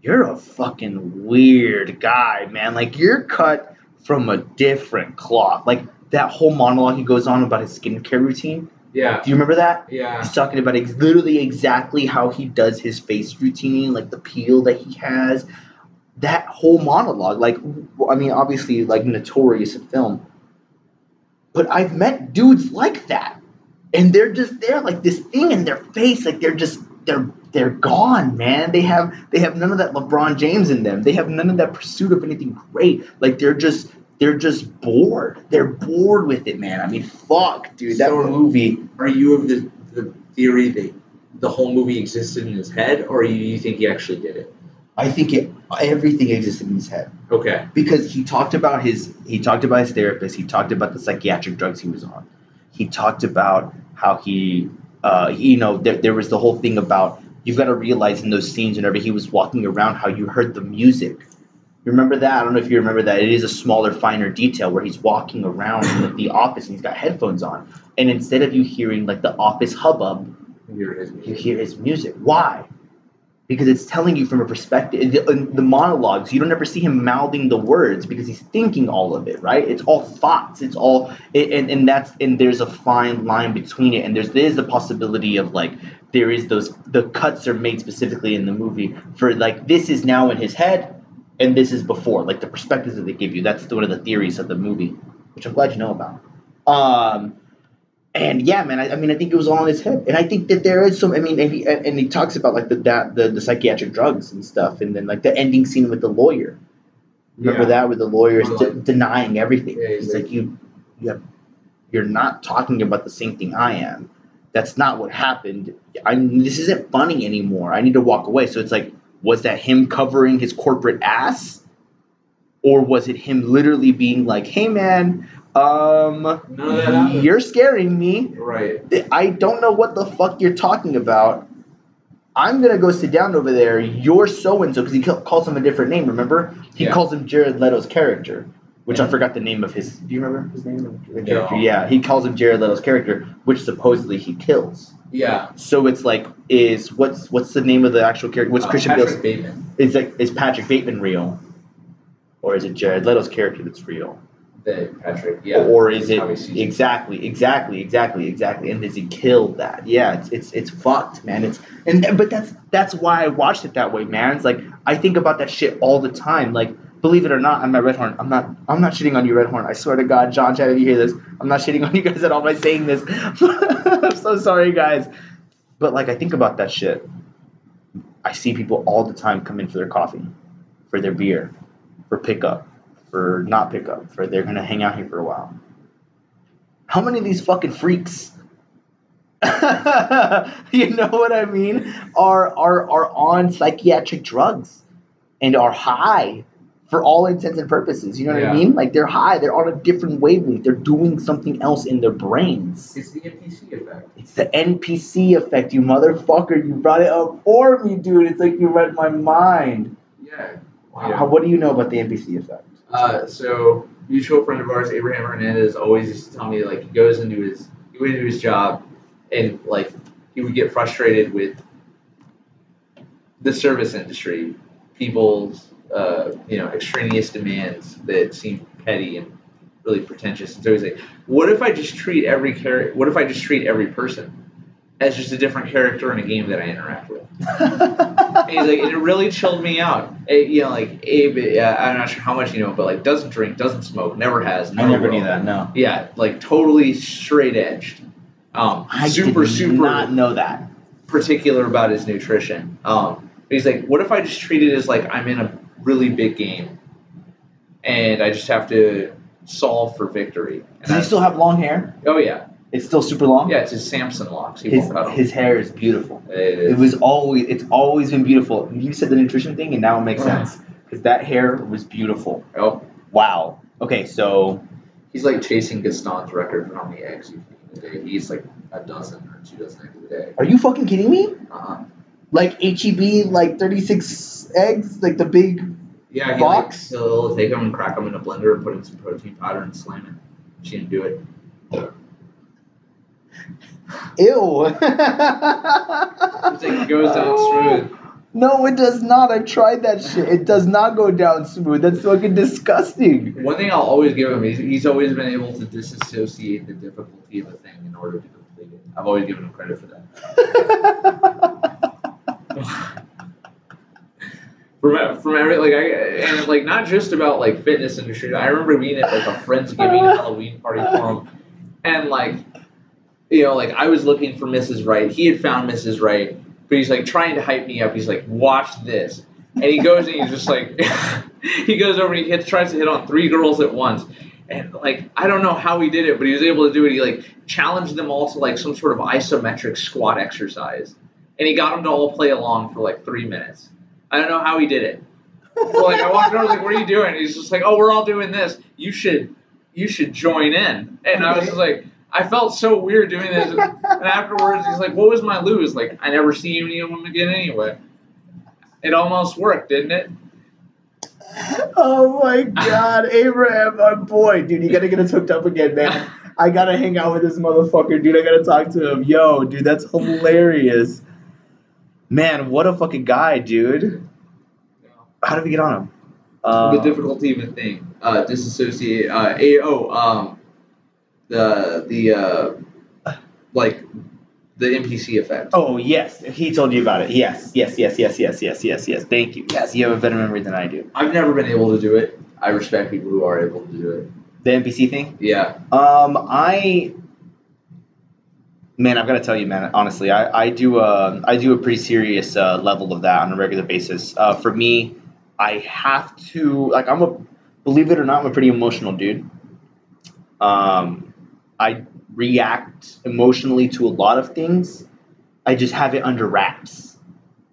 you're a fucking weird guy, man. Like you're cut from a different cloth. Like that whole monologue he goes on about his skincare routine. yeah, Do you remember that? yeah. He's talking about ex- literally exactly how he does his face routine, like the peel that he has. That whole monologue, like, I mean, obviously, like notorious in film. But I've met dudes like that, and they're just there, like this thing in their face, like they're just they're they're gone, man. They have they have none of that LeBron James in them. They have none of that pursuit of anything great. Like they're just they're just bored. They're bored with it, man. I mean, fuck, dude. That So- movie. Are you of the, the theory that the whole movie existed in his head, or you, you think he actually did it? I think it everything existed in his head Okay. because he talked about his he talked about his therapist. He talked about the psychiatric drugs he was on. He talked about how he, uh, he- you know, there, there was the whole thing about you've got to realize in those scenes whenever he was walking around how you heard the music. You remember that? I don't know if you remember that. It is a smaller, finer detail where he's walking around in the, office and he's got headphones on, and instead of you hearing like the office hubbub, is. you hear his music. Why? Because it's telling you from a perspective. The, uh, the monologues, you don't ever see him mouthing the words because he's thinking all of it, right? It's all thoughts. It's all, and and that's and there's a fine line between it, and there's there's the possibility of like there is those the cuts are made specifically in the movie for like this is now in his head, and this is before, like the perspectives that they give you. That's one of the theories of the movie, which I'm glad you know about. Um, and yeah, man, I, I mean, I think it was all in his head, and I think that there is some. I mean, and he, and, he talks about like the that the, the psychiatric drugs and stuff, and then like the ending scene with the lawyer. Remember Yeah. that, where the lawyer is de- like- denying everything. Yeah, he's he's like, you, you have, you're not talking about the same thing I am. That's not what happened. I this isn't funny anymore. I need to walk away. So it's like, was that him covering his corporate ass, or was it him literally being like, hey man, um, None of that happened. you're scaring me. Right. I don't know what the fuck you're talking about. I'm gonna go sit down over there. You're so and so because he calls him a different name. Remember? He Yeah. calls him Jared Leto's character, which I forgot the name of his. Do you remember his name? The No. character? Yeah, he calls him Jared Leto's character, which supposedly he kills. Yeah. So it's like, is what's what's the name of the actual character? What's Uh, Christian Patrick Bale's? Bateman. Is like is Patrick Bateman real, or is it Jared Leto's character that's real? The Patrick. Yeah. or is it How he sees it. exactly, exactly, exactly, exactly? And does he kill that? Yeah, it's it's it's fucked, man. It's and but that's that's why I watched it that way, man. It's like I think about that shit all the time. Like, believe it or not, I'm at Red Horn. I'm not I'm not shitting on you, Red Horn. I swear to God, John, Chad, if you hear this, I'm not shitting on you guys at all by saying this. I'm so sorry, guys. But like, I think about that shit. I see people all the time come in for their coffee, for their beer, for pickup, for not pickup, for they're gonna hang out here for a while. How many of these fucking freaks, you know what I mean, are are are on psychiatric drugs and are high for all intents and purposes? You know what I mean? Like they're high, they're on a different wavelength. They're doing something else in their brains. It's the NPC effect. It's the NPC effect, you motherfucker. You brought it up for me, dude. It's like you read my mind. Yeah. How, what do you know about the NPC effect? Uh, so mutual friend of ours, Abraham Hernandez, always used to tell me like he goes into his he went into his job and like he would get frustrated with the service industry, people's uh, you know extraneous demands that seem petty and really pretentious. And so he's like, what if I just treat every character? What if I just treat every person as just a different character in a game that I interact with? And he's like, and it really chilled me out. Eh, you know, like Abe, uh, I'm not sure how much you know, but like doesn't drink, doesn't smoke, never has. I never knew that. No. Yeah, like totally straight edged. Um, I super did super not know that. particular about his nutrition. Um, he's like, what if I just treat it as like I'm in a really big game, and I just have to solve for victory. And Does he I- still have long hair? oh yeah, It's still super long. yeah, it's his Samson locks. He His won't cut 'em. his hair is beautiful. It It is. was always it's always been beautiful. You said the nutrition thing, and now it makes sense because that hair was beautiful. Oh, Wow. Okay, so he's like chasing Gaston's record for how many eggs you can eat a day. He eats like a dozen or two dozen eggs a day. are you fucking kidding me? Uh-huh. Like HEB, like thirty six eggs, like the big. Yeah, he Box? Like, he'll take them and crack them in a blender and put in some protein powder and slam it. She didn't do it. Ew. It goes down smooth. No, it does not. I've tried that shit. It does not go down smooth. That's fucking disgusting. One thing I'll always give him, he's, he's always been able to disassociate the difficulty of a thing in order to complete it. I've always given him credit for that. from from every like I and like not just about like fitness industry. I remember being at like a friendsgiving oh. Halloween party for him, and like you know like I was looking for Mrs. Wright. He had found Mrs. Wright, but he's like trying to hype me up. He's like, watch this, and he goes and he's just like he goes over and he hits tries to hit on three girls at once. And like I don't know how he did it, but he was able to do it. He like challenged them all to like some sort of isometric squat exercise, and he got them to all play along for like three minutes. I don't know how he did it. Well, like I walked over, I was like, "What are you doing?" He's just like, "Oh, we're all doing this. You should, you should join in." And I was just like, I felt so weird doing this. And afterwards, he's like, "What was my lose? Like, I never see any of them again anyway." It almost worked, didn't it? Oh my god, Abraham, my boy, dude, you gotta get us hooked up again, man. I gotta hang out with this motherfucker, dude. I gotta talk to him. Yo, dude, that's hilarious. Man, what a fucking guy, dude. How did we get on him? Uh, the difficulty of a thing. Uh, disassociate. Uh, a, oh, um, the the uh, like the NPC effect. Oh yes, he told you about it. Yes, yes, yes, yes, yes, yes, yes, yes. Thank you. Yes, you have a better memory than I do. I've never been able to do it. I respect people who are able to do it. The NPC thing. Yeah. Um, I Man, I've got to tell you, man. Honestly, I, I do a I do a pretty serious uh, level of that on a regular basis. Uh, for me, I have to like I'm a believe it or not, I'm a pretty emotional dude. Um, I react emotionally to a lot of things. I just have it under wraps.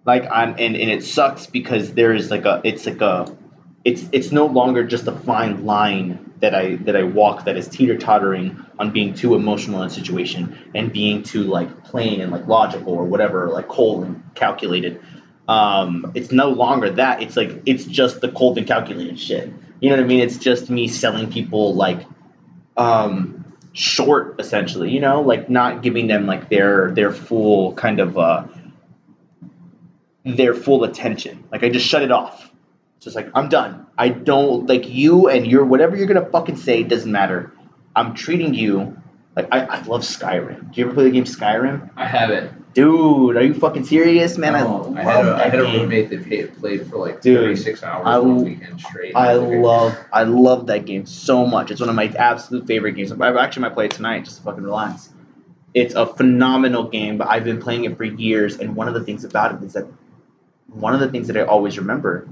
Like I'm and, and it sucks because there is like a it's like a it's it's no longer just a fine line that I that I walk that is teeter tottering on being too emotional in a situation and being too like plain and like logical or whatever, like cold and calculated. Um, it's no longer that. It's like it's just the cold and calculated shit. You know what I mean? It's just me selling people like um short essentially, you know, like not giving them like their their full kind of uh their full attention. Like I just shut it off. Just like I'm done. I don't like you and your whatever you're gonna fucking say doesn't matter. I'm treating you like I, I love Skyrim. Do you ever play the game Skyrim? I have it. Dude, are you fucking serious, man? I Oh, love I had a, I had a roommate that paid, played for like Dude, 36 hours I- one weekend straight. I love I love that game so much. It's one of my absolute favorite games. I actually might play it tonight just to fucking relax. It's a phenomenal game, but I've been playing it for years, and one of the things about it is that one of the things that I always remember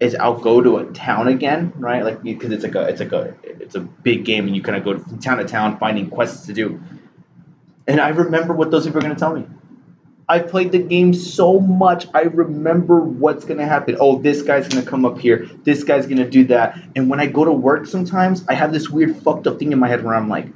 is I'll go to a town again, right? Like because it's like a it's like a it's a big game, and you kind of go from town to town finding quests to do. And I remember what those people are going to tell me. I've played the game so much. I remember what's gonna happen. Oh, this guy's gonna come up here. This guy's gonna do that. And when I go to work, sometimes I have this weird fucked up thing in my head where I'm like,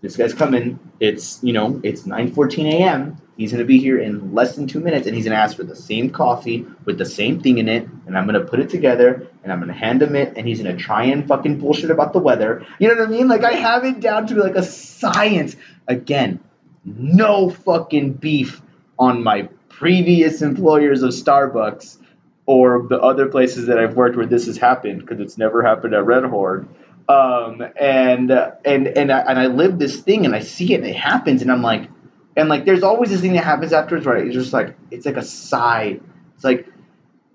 this guy's coming. It's you know, it's 9:14 a.m. He's gonna be here in less than two minutes, and he's gonna ask for the same coffee with the same thing in it, and I'm gonna put it together, and I'm gonna hand him it, and he's gonna try and fucking bullshit about the weather. You know what I mean? Like I have it down to like a science. Again, no fucking beef on my previous employers of Starbucks or the other places that I've worked where this has happened because it's never happened at Red Horn. Um, and and and I, and I live this thing and I see it and it happens and I'm like, and like there's always this thing that happens afterwards where it's just like it's like a sigh. It's like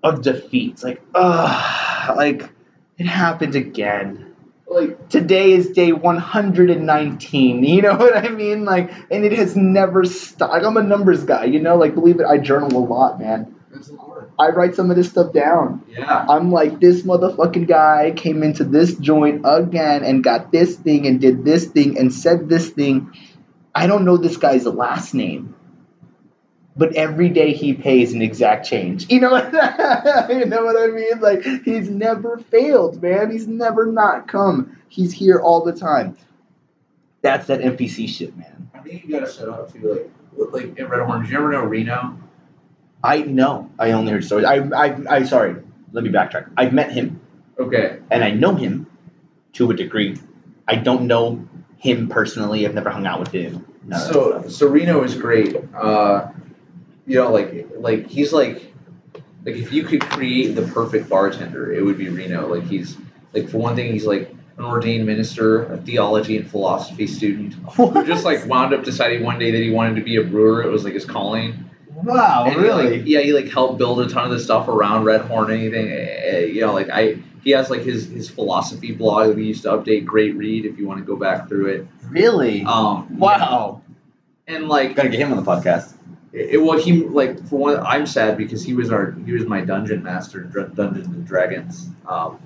of defeat. It's like ugh, like it happened again like today is day 119 you know what i mean like and it has never stopped i'm a numbers guy you know like believe it i journal a lot man. I write some of this stuff down Yeah. i'm like this motherfucking guy came into this joint again and got this thing and did this thing and said this thing i don't know this guy's last name but every day he pays an exact change. You know what you know what I mean? Like he's never failed, man. He's never not come. He's here all the time. That's that NPC shit, man. I think you gotta set up too, like, like in Red Horn. Did you ever know Reno? I know. I only heard stories. I I I sorry. Let me backtrack. I've met him Okay. and I know him to a degree. I don't know him personally. I've never hung out with him. None of that So stuff. so Reno is great. Uh, you know, like like he's like like if you could create the perfect bartender, it would be Reno. Like he's like for one thing, he's like an ordained minister, a theology and philosophy student, who just like wound up deciding one day that he wanted to be a brewer. It was like his calling. Wow, And he, like, yeah, he like helped build a ton of the stuff around Red Horn. Anything, eh, you know, like I. He has like his, his philosophy blog that we used to update. Great read if you want to go back through it. really? Um, wow. And like Gotta get him on the podcast. it, well, he like for one, I'm sad because he was our he was my dungeon master, in Dr- Dungeons and Dragons. Um,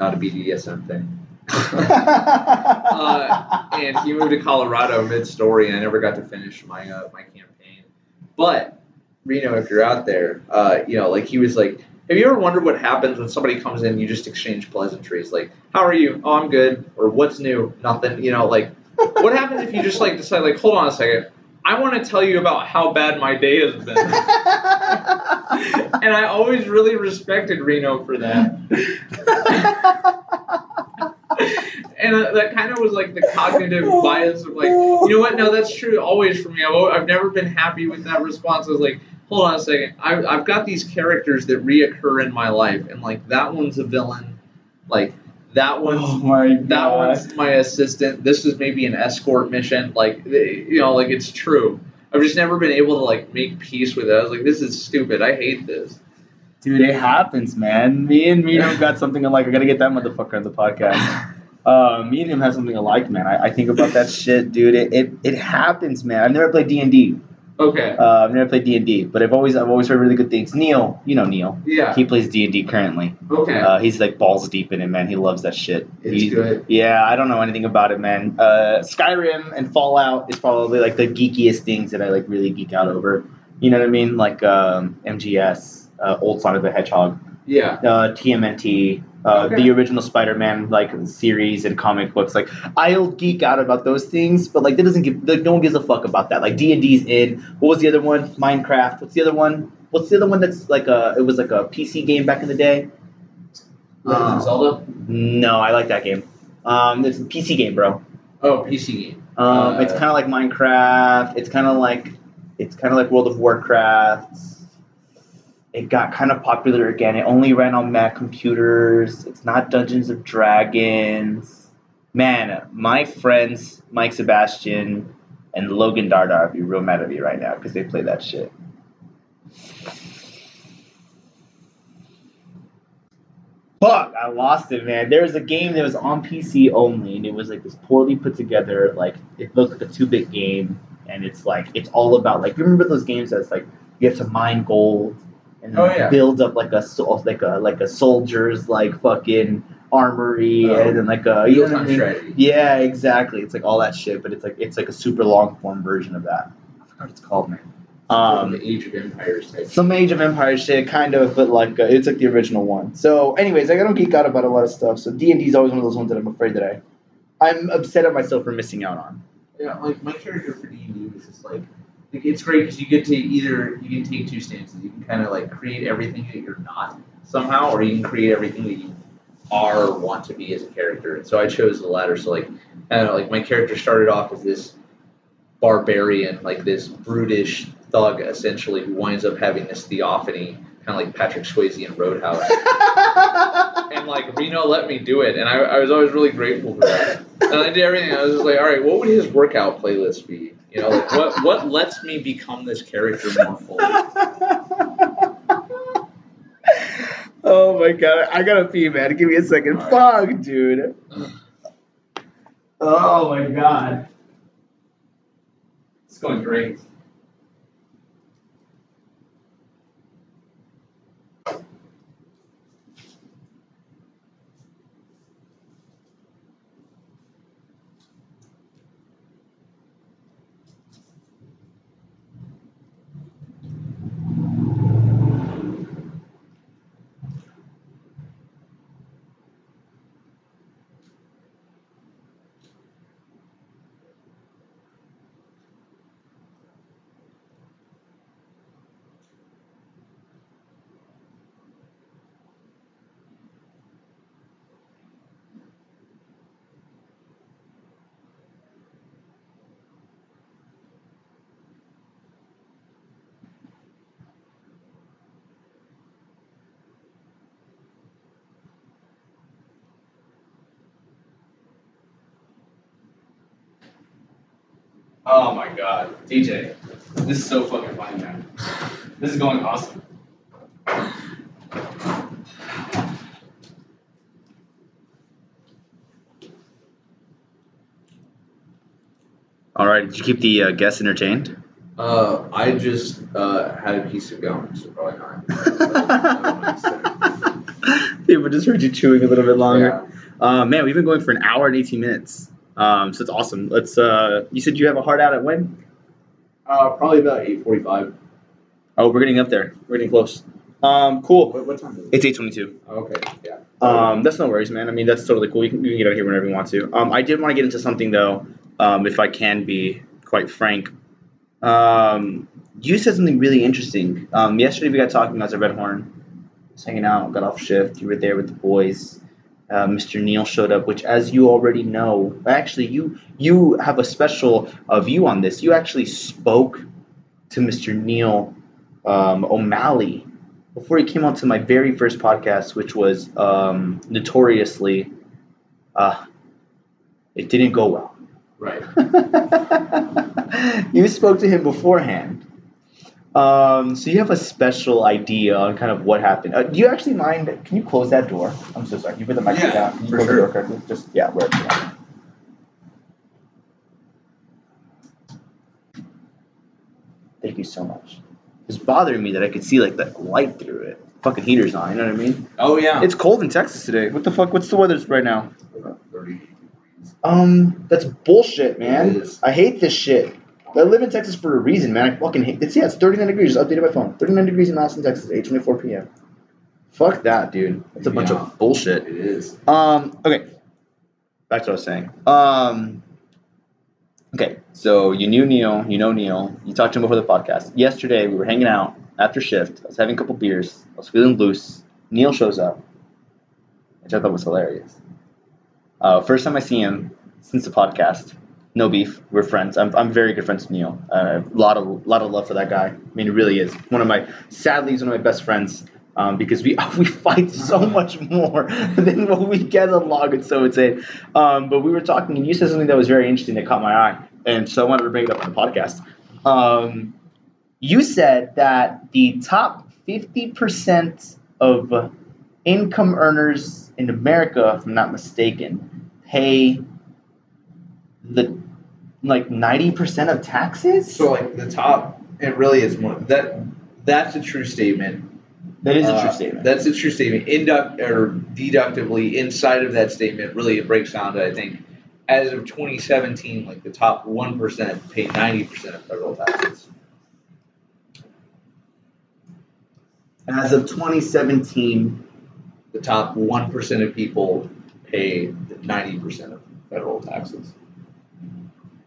not a BDSM thing. uh, and he moved to Colorado mid story, and I never got to finish my uh, my campaign. But Reno, if you're out there, uh, you know, like he was like, have you ever wondered what happens when somebody comes in? and You just exchange pleasantries, like, "How are you? Oh, I'm good." Or "What's new? Nothing." You know, like, what happens if you just like decide, like, hold on a second. I want to tell you about how bad my day has been. and I always really respected Reno for that. and that kind of was like the cognitive bias of like, you know what? No, that's true always for me. I've, I've never been happy with that response. I was like, hold on a second. I, I've got these characters that reoccur in my life, and like that one's a villain. Like that one's Oh my that one's my assistant. This is maybe an escort mission. Like you know, like it's true. I've just never been able to like make peace with it. I was like, this is stupid. I hate this. Dude, it happens, man. Me and Reno got something I'm I gotta get that motherfucker on the podcast. Uh, me and him have something alike, man. I, I think about that shit, dude. It, it it happens, man. I've never played D and D. Okay. Uh, I've never played D and D, but I've always I've always heard really good things. Neil, you know Neil. Yeah. He plays D and D currently. Okay. Uh, he's like balls deep in it, man. He loves that shit. it's He- good. Yeah, I don't know anything about it, man. Uh, Skyrim and Fallout is probably like the geekiest things that I like really geek out over. You know what I mean? Like um, MGS, uh, Old Sonic the Hedgehog, Yeah. uh, TMNT, uh, Okay. the original Spider-Man like series and comic books. Like I'll geek out about those things, but like that doesn't give like, no one gives a fuck about that. Like D and D's in. What was the other one? Minecraft. What's the other one? What's the other one that's like a? It was like a PC game back in the day. Legends Uh, Zelda. No, I like that game. Um, it's a PC game, bro. Oh, PC game. Um, it's Uh, kind of like Minecraft. It's kind of like it's kind of like World of Warcraft. It got kind of popular again. It only ran on Mac computers. It's not Dungeons of Dragons. Man, my friends Mike Sebastian and Logan Dardar would be real mad at me right now because they play that shit. Fuck, I lost it, man. There was a game that was on PC only, and it was like this poorly put together, like it looked like a two bit game, and it's like it's all about like you remember those games that's like you have to mine gold and Oh, yeah. build up like a like a like a soldier's like fucking armory Oh. and then like a you know I mean? Yeah, exactly. It's like all that shit, but it's like it's like a super long form version of that. I forgot what it's called, man. Um, the Age of Empires type. some Age of Empires shit, kind of, but like uh, it's like the original one. So, anyways, like, I don't geek out about a lot of stuff. So D and D is always one of those ones that I'm afraid that I, I'm upset at myself for missing out on. Yeah, like my character for D and D was just like, like it's great because you get to either you can take two stances. You can kind of like create everything that you're not somehow, or you can create everything that you are or want to be as a character. And so I chose the latter. So like, I don't know, like my character started off as this barbarian, like this brutish thug, essentially, who winds up having this theophany, kind of like Patrick Swayze in Roadhouse. and like Reno let me do it, and I, I was always really grateful for that. And I did everything. I was just like, all right, what would his workout playlist be? You know, like what what lets me become this character more fully? oh my god, I gotta pee, man. Give me a second. All Fuck, dude. Oh my god. It's going great. Oh my god, DJ, this is so fucking funny, man. This is going awesome. All right, did you keep the uh, guests entertained? Uh, I just uh, had a piece of gum, so probably not. People just heard you chewing a little bit longer. Yeah. Uh, man, we've been going for an hour and 18 minutes. Um, so it's awesome. Let's. Uh, you said you have a hard out at when? Uh, probably about eight forty-five. Oh, we're getting up there. We're getting close. Um, cool. What, what time is it? It's 8:22. Okay, yeah. Um, that's no worries, man. I mean, that's totally cool. You can, you can get out here whenever you want to. Um, I did want to get into something though, um, if I can be quite frank. Um, you said something really interesting. Um, yesterday we got talking as a Red Horn, just hanging out, got off shift. You were there with the boys. Uh, Mr. Neil showed up, which, as you already know, actually you you have a special uh, view on this. You actually spoke to Mr. Neil um, O'Malley before he came on to my very first podcast, which was um, notoriously, uh, it didn't go well. Right. you spoke to him beforehand. Um, so you have a special idea on kind of what happened. Uh, do you actually mind? Can you close that door? I'm so sorry. Can you put the mic Yeah, down? Can you for close sure. the door correctly? Just yeah, where at. Thank you so much. It's bothering me that I could see like that light through it. Fucking heater's on. You know what I mean? Oh yeah. It's cold in Texas today. What the fuck? What's the weather right now? About 30 degrees. Um, that's bullshit, man. It is. I hate this shit. I live in Texas for a reason, man. I fucking hate it's yeah, it's 39 degrees. Just updated my phone. 39 degrees in Austin, Texas, 8:24 p.m. Fuck that, dude. That's a bunch Yeah. of bullshit. It is. Um, okay. Back to what I was saying. Um, okay, so you knew Neil, you know Neil. You talked to him before the podcast. Yesterday, we were hanging out after shift. I was having a couple beers. I was feeling loose. Neil shows up, which I thought was hilarious. Uh, first time I see him since the podcast. No beef. We're friends. I'm, I'm very good friends with Neil. A lot of lot of love for that guy. I mean, it really is one of my. Sadly, he's one of my best friends um, because we we fight so much more than what we get along. It's so insane. Um, but we were talking, and you said something that was very interesting that caught my eye, and so I wanted to bring it up on the podcast. Um, you said that the top fifty percent of income earners in America, if I'm not mistaken, pay the like ninety percent of taxes. So like the top, it really is one that. That's a true statement. that is a Uh, true statement. That's a true statement. Induct or deductively inside of that statement, really it breaks down to I think, as of 2017, like the top one percent pay 90 percent of federal taxes. As of 2017, The top one percent of people pay 90 percent of federal taxes.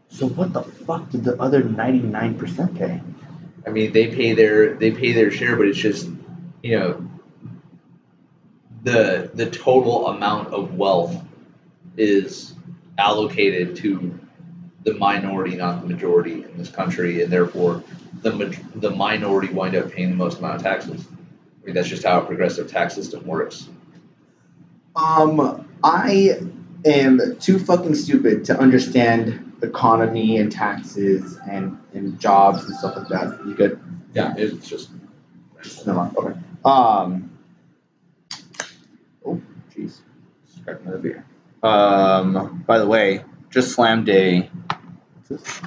So what the fuck did the other ninety nine percent pay? I mean, they pay their they pay their share, but it's just you know the the total amount of wealth is allocated to the minority, not the majority in this country, and therefore the the minority wind up paying the most amount of taxes. I mean, that's just how a progressive tax system works. Um, I am too fucking stupid to understand economy and taxes and, and jobs and stuff like that. You good? Yeah, it's just mind. Okay. Um. Oh, jeez. Grabbed another beer. Um. By the way, just slammed a. What's this?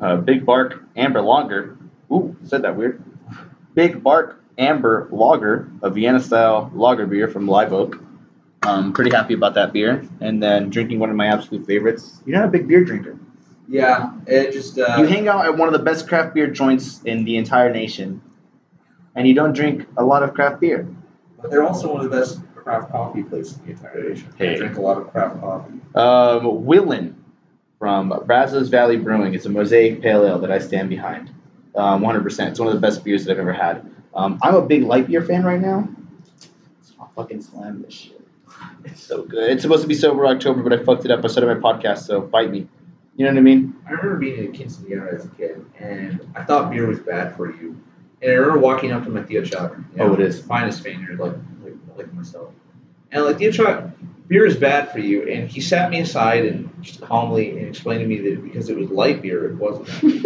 Uh, Big Bark Amber Lager. Ooh, said that weird. Big Bark Amber Lager, a Vienna style lager beer from Live Oak. Um, pretty happy about that beer. And then drinking one of my absolute favorites. You're not a big beer drinker. yeah, it just uh, You hang out at one of the best craft beer joints in the entire nation, and you don't drink a lot of craft beer. but they're also one of the best craft coffee places in the entire nation. Hey. I drink a lot of craft coffee. Um, Willin from Brazos Valley Brewing It's a mosaic pale ale that I stand behind. Um, 100%. It's one of the best beers that I've ever had. Um, I'm a big light beer fan right now. I'll fucking slam this shit. It's so good. It's supposed to be sober October, but I fucked it up. I said it on my podcast, so bite me. You know what I mean? I remember being in Quinceañera as a kid, and I thought beer was bad for you. And I remember walking up to my Theo Chuck. You Oh, it is. Finest Spaniard, like, like, like myself. And like, Theo Chuck, beer is bad for you. And he sat me aside and just calmly and explained to me that because it was light beer, it wasn't. and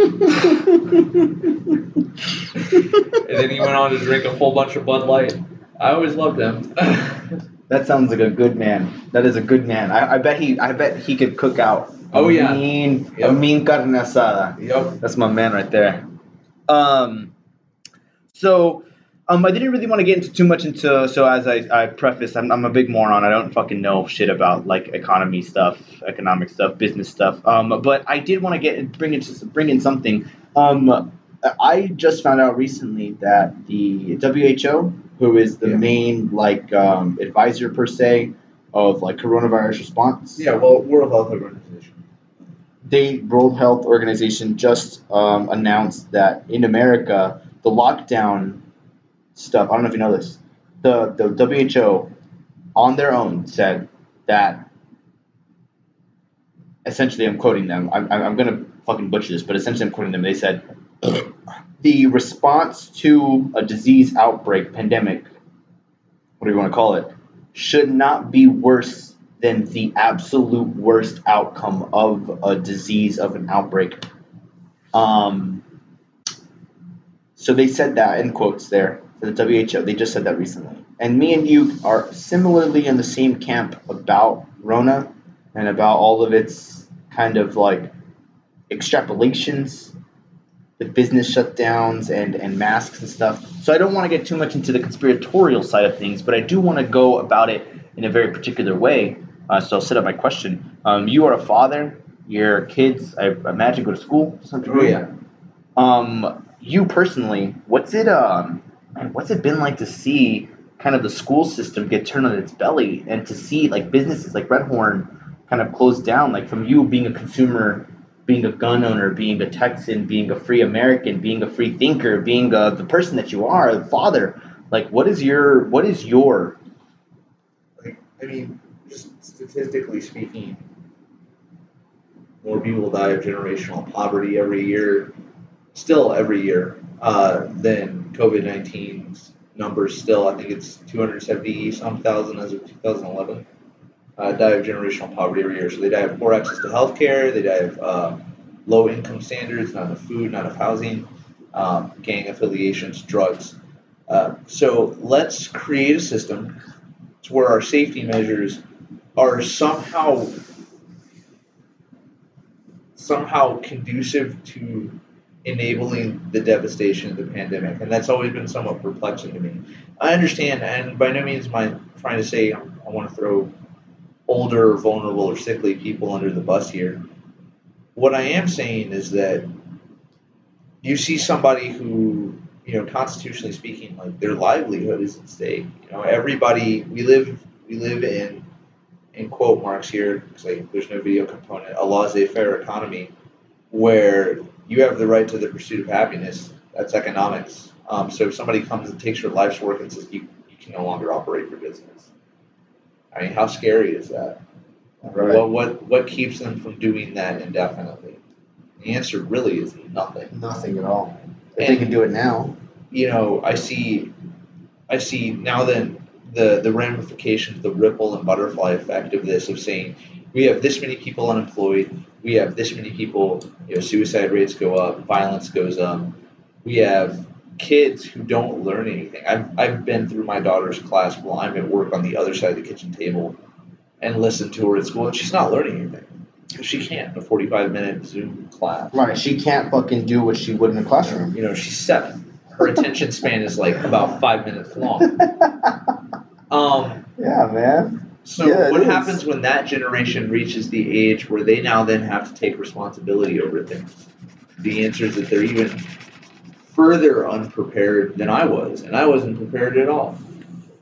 then he went on to drink a whole bunch of Bud Light. I always loved him. That sounds like a good man. That is a good man. I, I bet he. I bet he could cook out. a Oh, yeah. mean, a mean carne asada. yep. That's my man right there. Um, so um, I didn't really want to get into too much into. So as I, I preface, I'm, I'm a big moron. I don't fucking know shit about like economy stuff, economic stuff, business stuff. Um, but I did want to get bring in bring in something. Um, I just found out recently that the WHO, who is the Yeah. main like um, advisor per se of like coronavirus response, Yeah, well, World Health Organization. they World Health Organization just um, announced that in America the lockdown stuff. I don't know if you know this. The the WHO on their own said that essentially I'm quoting them. I'm I'm I'm gonna fucking butcher this, but essentially I'm quoting them. They said the response to a disease outbreak, pandemic, what do you want to call it, should not be worse than the absolute worst outcome of a disease of an outbreak. Um, So they said that in quotes there for the WHO. They just said that recently. And me and you are similarly in the same camp about Rona and about all of its kind of like extrapolations with business shutdowns and, and masks and stuff. So I don't want to get too much into the conspiratorial side of things, but I do want to go about it in a very particular way. Uh, so I'll set up my question. Um, you are a father. Your kids, I imagine, go to school. to some Oh yeah. Um, you personally, what's it um, what's it been like to see kind of the school system get turned on its belly and to see like businesses like Red Horn kind of close down? Like from you being a consumer, being a gun owner, being a Texan, being a free American, being a free thinker, being uh the person that you are, a father. Like, what is your what is your Like, I mean, just statistically speaking, more people die of generational poverty every year, still every year, uh, than COVID 19's numbers. Still, I think it's 270 some thousand as of 2011. Uh, die of generational poverty every year. So they die of poor access to health care, they die of uh, low income standards, not enough food, not enough housing, um, gang affiliations, drugs. Uh, so let's create a system to where our safety measures are somehow somehow conducive to enabling the devastation of the pandemic and that's always been somewhat perplexing to me i understand and by no means am i trying to say i want to throw older vulnerable or sickly people under the bus here. What i am saying is that you see somebody who you know constitutionally speaking like their livelihood is at stake. You know everybody we live we live in in quote marks here because like, there's no video component a laissez-faire economy where you have the right to the pursuit of happiness. That's economics. Um, so if somebody comes and takes your life's work and says you, you can no longer operate your business i mean how scary is that Right. what, what what keeps them from doing that indefinitely the answer really is nothing nothing at all? If they can do it now. you know, I see, I see now then the the ramifications, the ripple and butterfly effect of this of saying we have this many people unemployed, we have this many people, you know, suicide rates go up, violence goes up, we have kids who don't learn anything. I've I've been through my daughter's class while I'm at work on the other side of the kitchen table, and listened to her at school, and she's not learning anything. She can't in a 45 minute Zoom class. Right. She can't fucking do what she would in a classroom. You know, she's seven. Her attention span is like about five minutes long. Um, Yeah, man. so Yeah, it what is. happens when that generation reaches the age where they now then have to take responsibility over things? The answer is that they're even further unprepared than I was, and I wasn't prepared at all.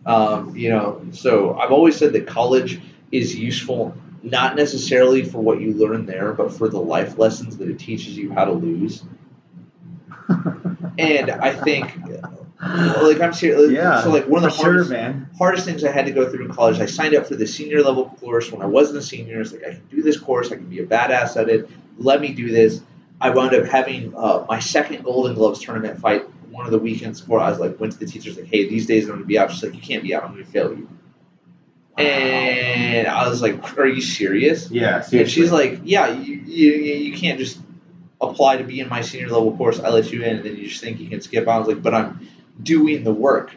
Um, you know, so I've always said that college is useful not necessarily for what you learn there, but for the life lessons that it teaches you how to lose. and I think, like, I'm serious. Yeah. So, like, one of the sure, hardest, man. hardest things I had to go through in college, I signed up for the senior level course when I wasn't a senior. It's like, I can do this course, I can be a badass at it. Let me do this. I wound up having uh, my second Golden Gloves tournament fight one of the weekends before. I was like, went to the teachers like, hey, these days I'm going to be out. She's like, you can't be out. I'm going to fail you. And I was like, are you serious? Yeah. And she's like, yeah, you, you, you can't just apply to be in my senior level course. I let you in, and then you just think you can skip out. I was like, but I'm doing the work.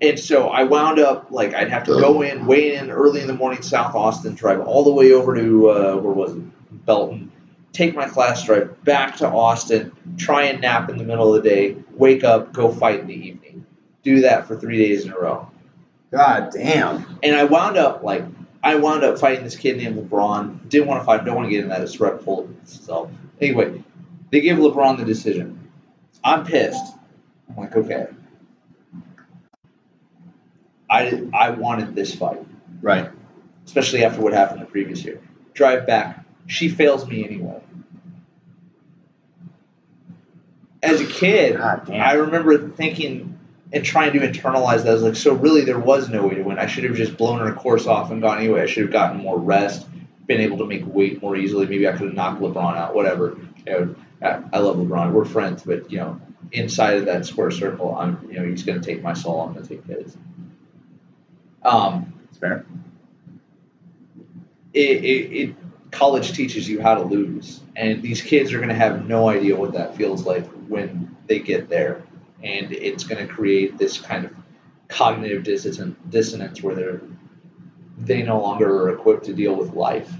And so I wound up like I'd have to go in, weigh in early in the morning, South Austin, drive all the way over to uh, where was it, Belton, take my class, drive back to Austin, try and nap in the middle of the day, wake up, go fight in the evening. Do that for three days in a row. God damn. And I wound up like I wound up fighting this kid named LeBron. Didn't want to fight. Don't want to get in that. Bull itself. Anyway, they gave LeBron the decision. I'm pissed. I'm like, okay. I I wanted this fight, Right. especially after what happened the previous year. Drive back. She fails me anyway. As a kid, I remember thinking and trying to internalize that. I was like, so really, there was no way to win. I should have just blown her course off and gone anyway. I should have gotten more rest, been able to make weight more easily. Maybe I could have knocked LeBron out. Whatever. You know, I, I love LeBron. We're friends, but you know, inside of that square circle, I'm you know he's going to take my soul. I'm going to take his. Um, It's fair. it, it, it college teaches you how to lose and these kids are going to have no idea what that feels like when they get there and it's going to create this kind of cognitive dissonance, dissonance where they're they no longer are equipped to deal with life.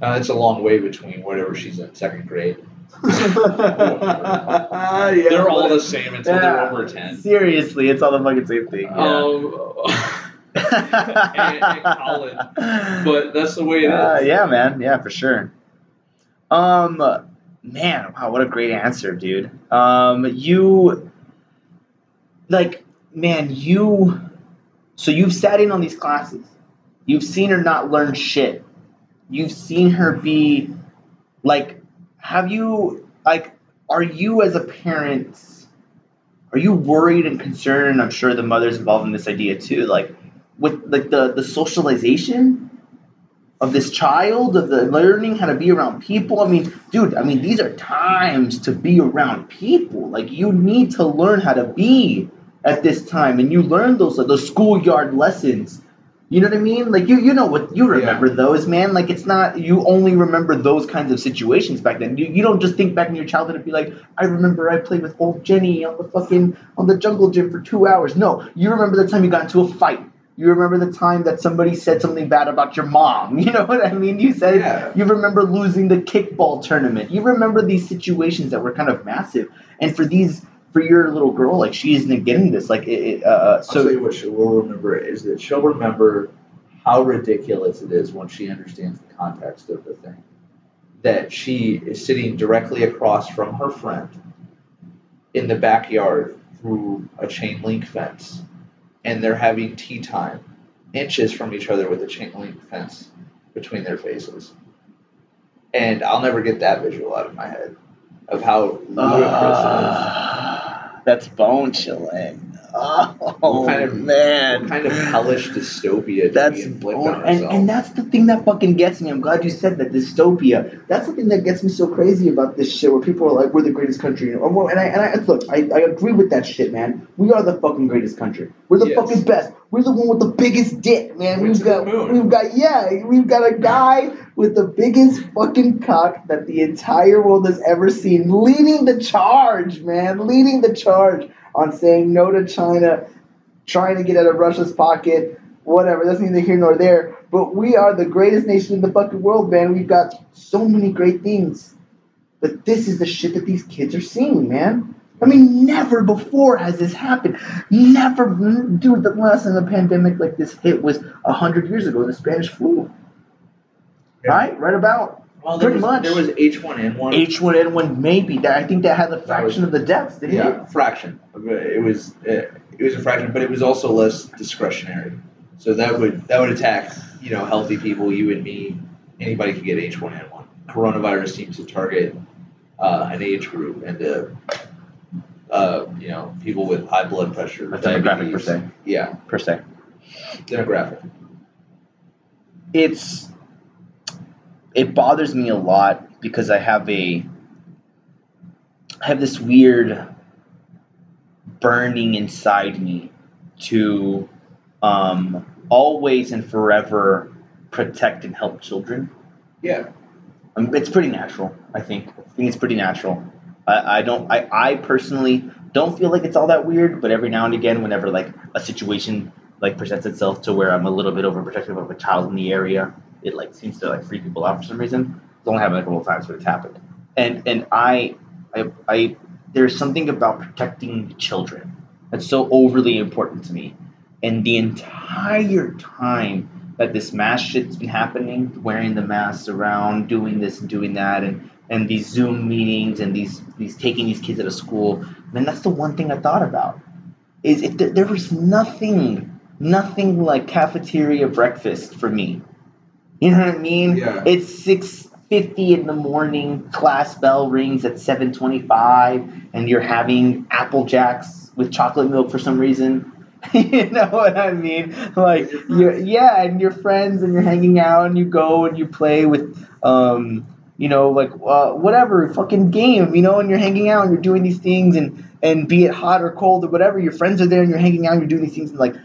Uh, it's a long way between whatever she's in second grade. yeah, they're all the same until they're over ten. Seriously, it's all the fucking same thing. Yeah. Um, and, and Colin, but that's the way it is. Uh, yeah, man. Yeah, for sure. Um, man, wow, what a great answer, dude. Um, you, like, man, you. So you've sat in on these classes. You've seen her not learn shit. You've seen her be, like, have you, like, are you as a parent, are you worried and concerned? And I'm sure the mother's involved in this idea too. Like, with like the the socialization of this child, of the learning how to be around people. I mean, dude, I mean, these are times to be around people. Like, you need to learn how to be at this time, and you learn those uh, those schoolyard lessons. You know what I mean? Like you, you know what you remember those, man. Like it's not you only remember those kinds of situations back then. You, you don't just think back in your childhood and be like, I remember I played with old Jenny on the fucking on the jungle gym for two hours. No, you remember the time you got into a fight. You remember the time that somebody said something bad about your mom. You know what I mean? You said Yeah. you remember losing the kickball tournament. You remember these situations that were kind of massive. And for these, for your little girl, like she isn't getting this. Like it, it, uh, I'll tell so you what she will remember is that she'll remember how ridiculous it is when she understands the context of the thing. That she is sitting directly across from her friend in the backyard through a chain link fence, and they're having tea time inches from each other with a chain link fence between their faces. And I'll never get that visual out of my head of how uh, ludicrous it is. That's bone chilling. Oh kind of- man, What kind of hellish dystopia That's on and, and that's the thing that fucking gets me. I'm glad you said that dystopia. That's the thing that gets me so crazy about this shit. Where people are like, "We're the greatest country," or more. And I and I look, I, I agree with that shit, man. We are the fucking greatest country. We're the Yes. fucking best. We're the one with the biggest dick, man. Went We've got we've got yeah, we've got a guy with the biggest fucking cock that the entire world has ever seen, leading the charge, man, leading the charge on saying no to China, trying to get out of Russia's pocket, whatever. That's neither here nor there. But we are the greatest nation in the fucking world, man. We've got so many great things. But this is the shit that these kids are seeing, man. I mean, never before has this happened. Never, dude. The last time the pandemic like this hit was a hundred years ago, the Spanish flu. Yeah. Right, right about well, there pretty was, much. There was H1N1. H1N1, maybe. That I think that had a was- fraction of the deaths, didn't it? yeah, fraction. It was uh, it was a fraction, but it was also less discretionary. So that would that would attack you know healthy people, you and me. Anybody could get H1N1. Coronavirus seems to target uh, an age group and uh, uh, you know people with high blood pressure, A demographic per se. Yeah, Per se. demographic. it's it bothers me a lot because I have a I have this weird burning inside me to um, always and forever protect and help children. Yeah, Um, it's pretty natural, I think. I think it's pretty natural. I, I don't. I, I personally don't feel like it's all that weird, but every now and again, whenever like a situation like presents itself to where I'm a little bit overprotective of a child in the area, it like seems to like freak people out for some reason. It's only happened a couple of times, but it's happened. And and I, I, I there's something about protecting children that's so overly important to me. And the entire time that this mask shit's been happening, wearing the masks around, doing this and doing that, and and these Zoom meetings and these these taking these kids out of school, man, that's the one thing I thought about. Is if there, there was nothing, nothing like cafeteria breakfast for me. You know what I mean? Yeah. It's six fifty in the morning. Class bell rings at seven twenty-five, and you're having apple jacks with chocolate milk for some reason. you know what I mean? Like you're, yeah, and your friends, and you're hanging out, and you go and you play with, um, you know, like uh, whatever fucking game, you know, and you're hanging out and you're doing these things, and and be it hot or cold or whatever, your friends are there and you're hanging out and you're doing these things, and like,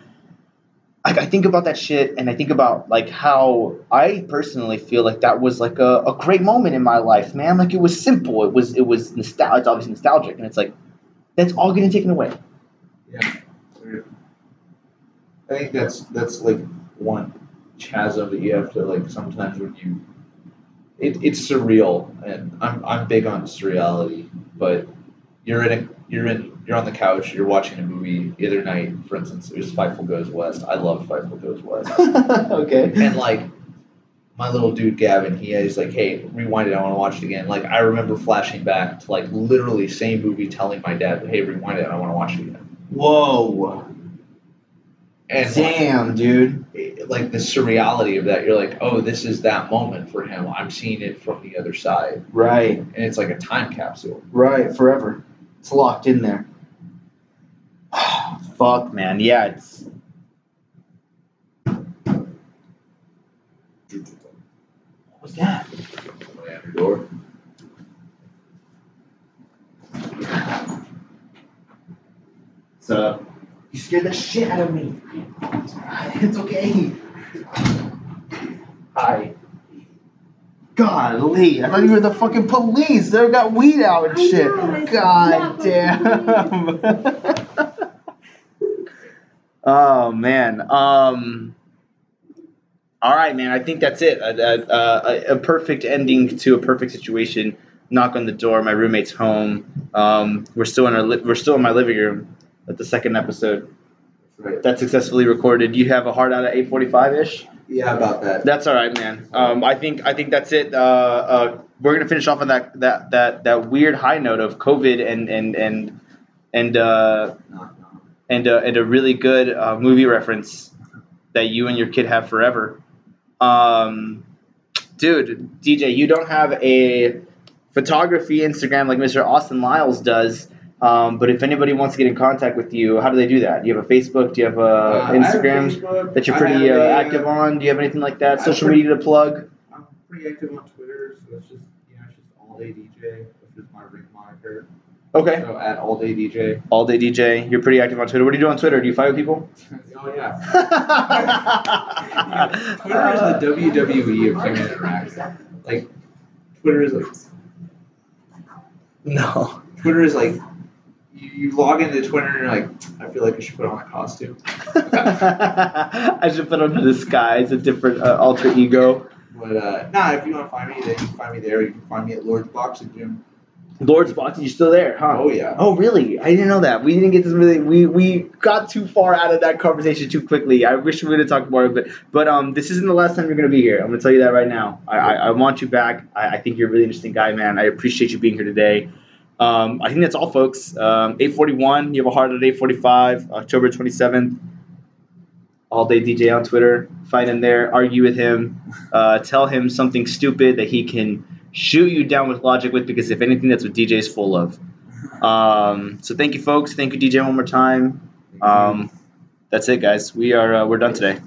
I, think about that shit, and I think about like how I personally feel like that was like a, a great moment in my life, man. Like it was simple, it was it was nostalgic, it's obviously nostalgic, and it's like That's all getting taken away. Yeah, I think that's that's like one chasm that you have to like sometimes when you it, it's surreal and I'm I'm big on surreality, but you're in a you're in you're on the couch, you're watching a movie the other night, for instance, it was Fievel Goes West. I love Fievel Goes West. okay. and like my little dude Gavin, he is like, hey, rewind it, I want to watch it again. Like I remember flashing back to like literally same movie telling my dad, hey, rewind it, I want to watch it again. Whoa. And like, Damn, dude. like the surreality of that. You're like, oh, this is that moment for him. I'm seeing it from the other side, Right. and it's like a time capsule. Right. Forever. It's locked in there. Fuck, man. Yeah, it's. What was that? Way out your door. So, you scared the shit out of me. It's okay. Hi. Golly, I thought you were the fucking police. They got weed out and I shit. know, God damn. oh man. Um. All right, man. I think that's it. A, a, a, a perfect ending to a perfect situation. Knock on the door. My roommate's home. Um, we're still in our li- we're still in my living room. At the second episode Right. that successfully recorded. You have a hard out at eight forty five ish. Yeah, about that. That's all right, man. Um, I think I think that's it. Uh, uh, we're gonna finish off on that that that that weird high note of COVID and and and and uh. And uh, and a really good uh, movie reference that you and your kid have forever. Um, dude, DJ, you don't have a photography Instagram like Mr. Austin Lyles does. Um, but if anybody wants to get in contact with you, how do they do that? Do you have a Facebook? Do you have a Uh, have Instagram Facebook. that you're pretty uh, a, active on? Do you have anything like that? I'm Social pretty- media to plug? I'm pretty active on Twitter, so it's just you know, it's just all day DJ, which is my ring moniker. Okay. So at all day DJ. All day DJ. You're pretty active on Twitter. What do you do on Twitter? Do you fight with people? oh yeah. Twitter is the WWE of human interaction. Like Twitter is like no. Twitter is like you, you log into Twitter and you're like, I feel like I should put on a costume. I should put on a disguise, a different uh, alter ego. But uh, nah, if you want to find me, then you can find me there. You can find me at Lord's Boxing Gym. Lord's Boxing, you still there, huh? Oh yeah. Oh really? I didn't know that. We didn't get this really. We we got too far out of that conversation too quickly. I wish we would have talked more of it. But um, this isn't the last time you're gonna be here. I'm gonna tell you that right now. I I, I want you back. I, I think you're a really interesting guy, man. I appreciate you being here today. Um, I think that's all, folks. Um, 841. You have a heart at 845. October 27th. All day DJ on Twitter. Find him there. Argue with him. Uh, tell him something stupid that he can shoot you down with logic with because if anything, that's what DJ's full of. Um, so thank you, folks. Thank you, DJ, one more time. Um, that's it, guys. We are uh, we're done today.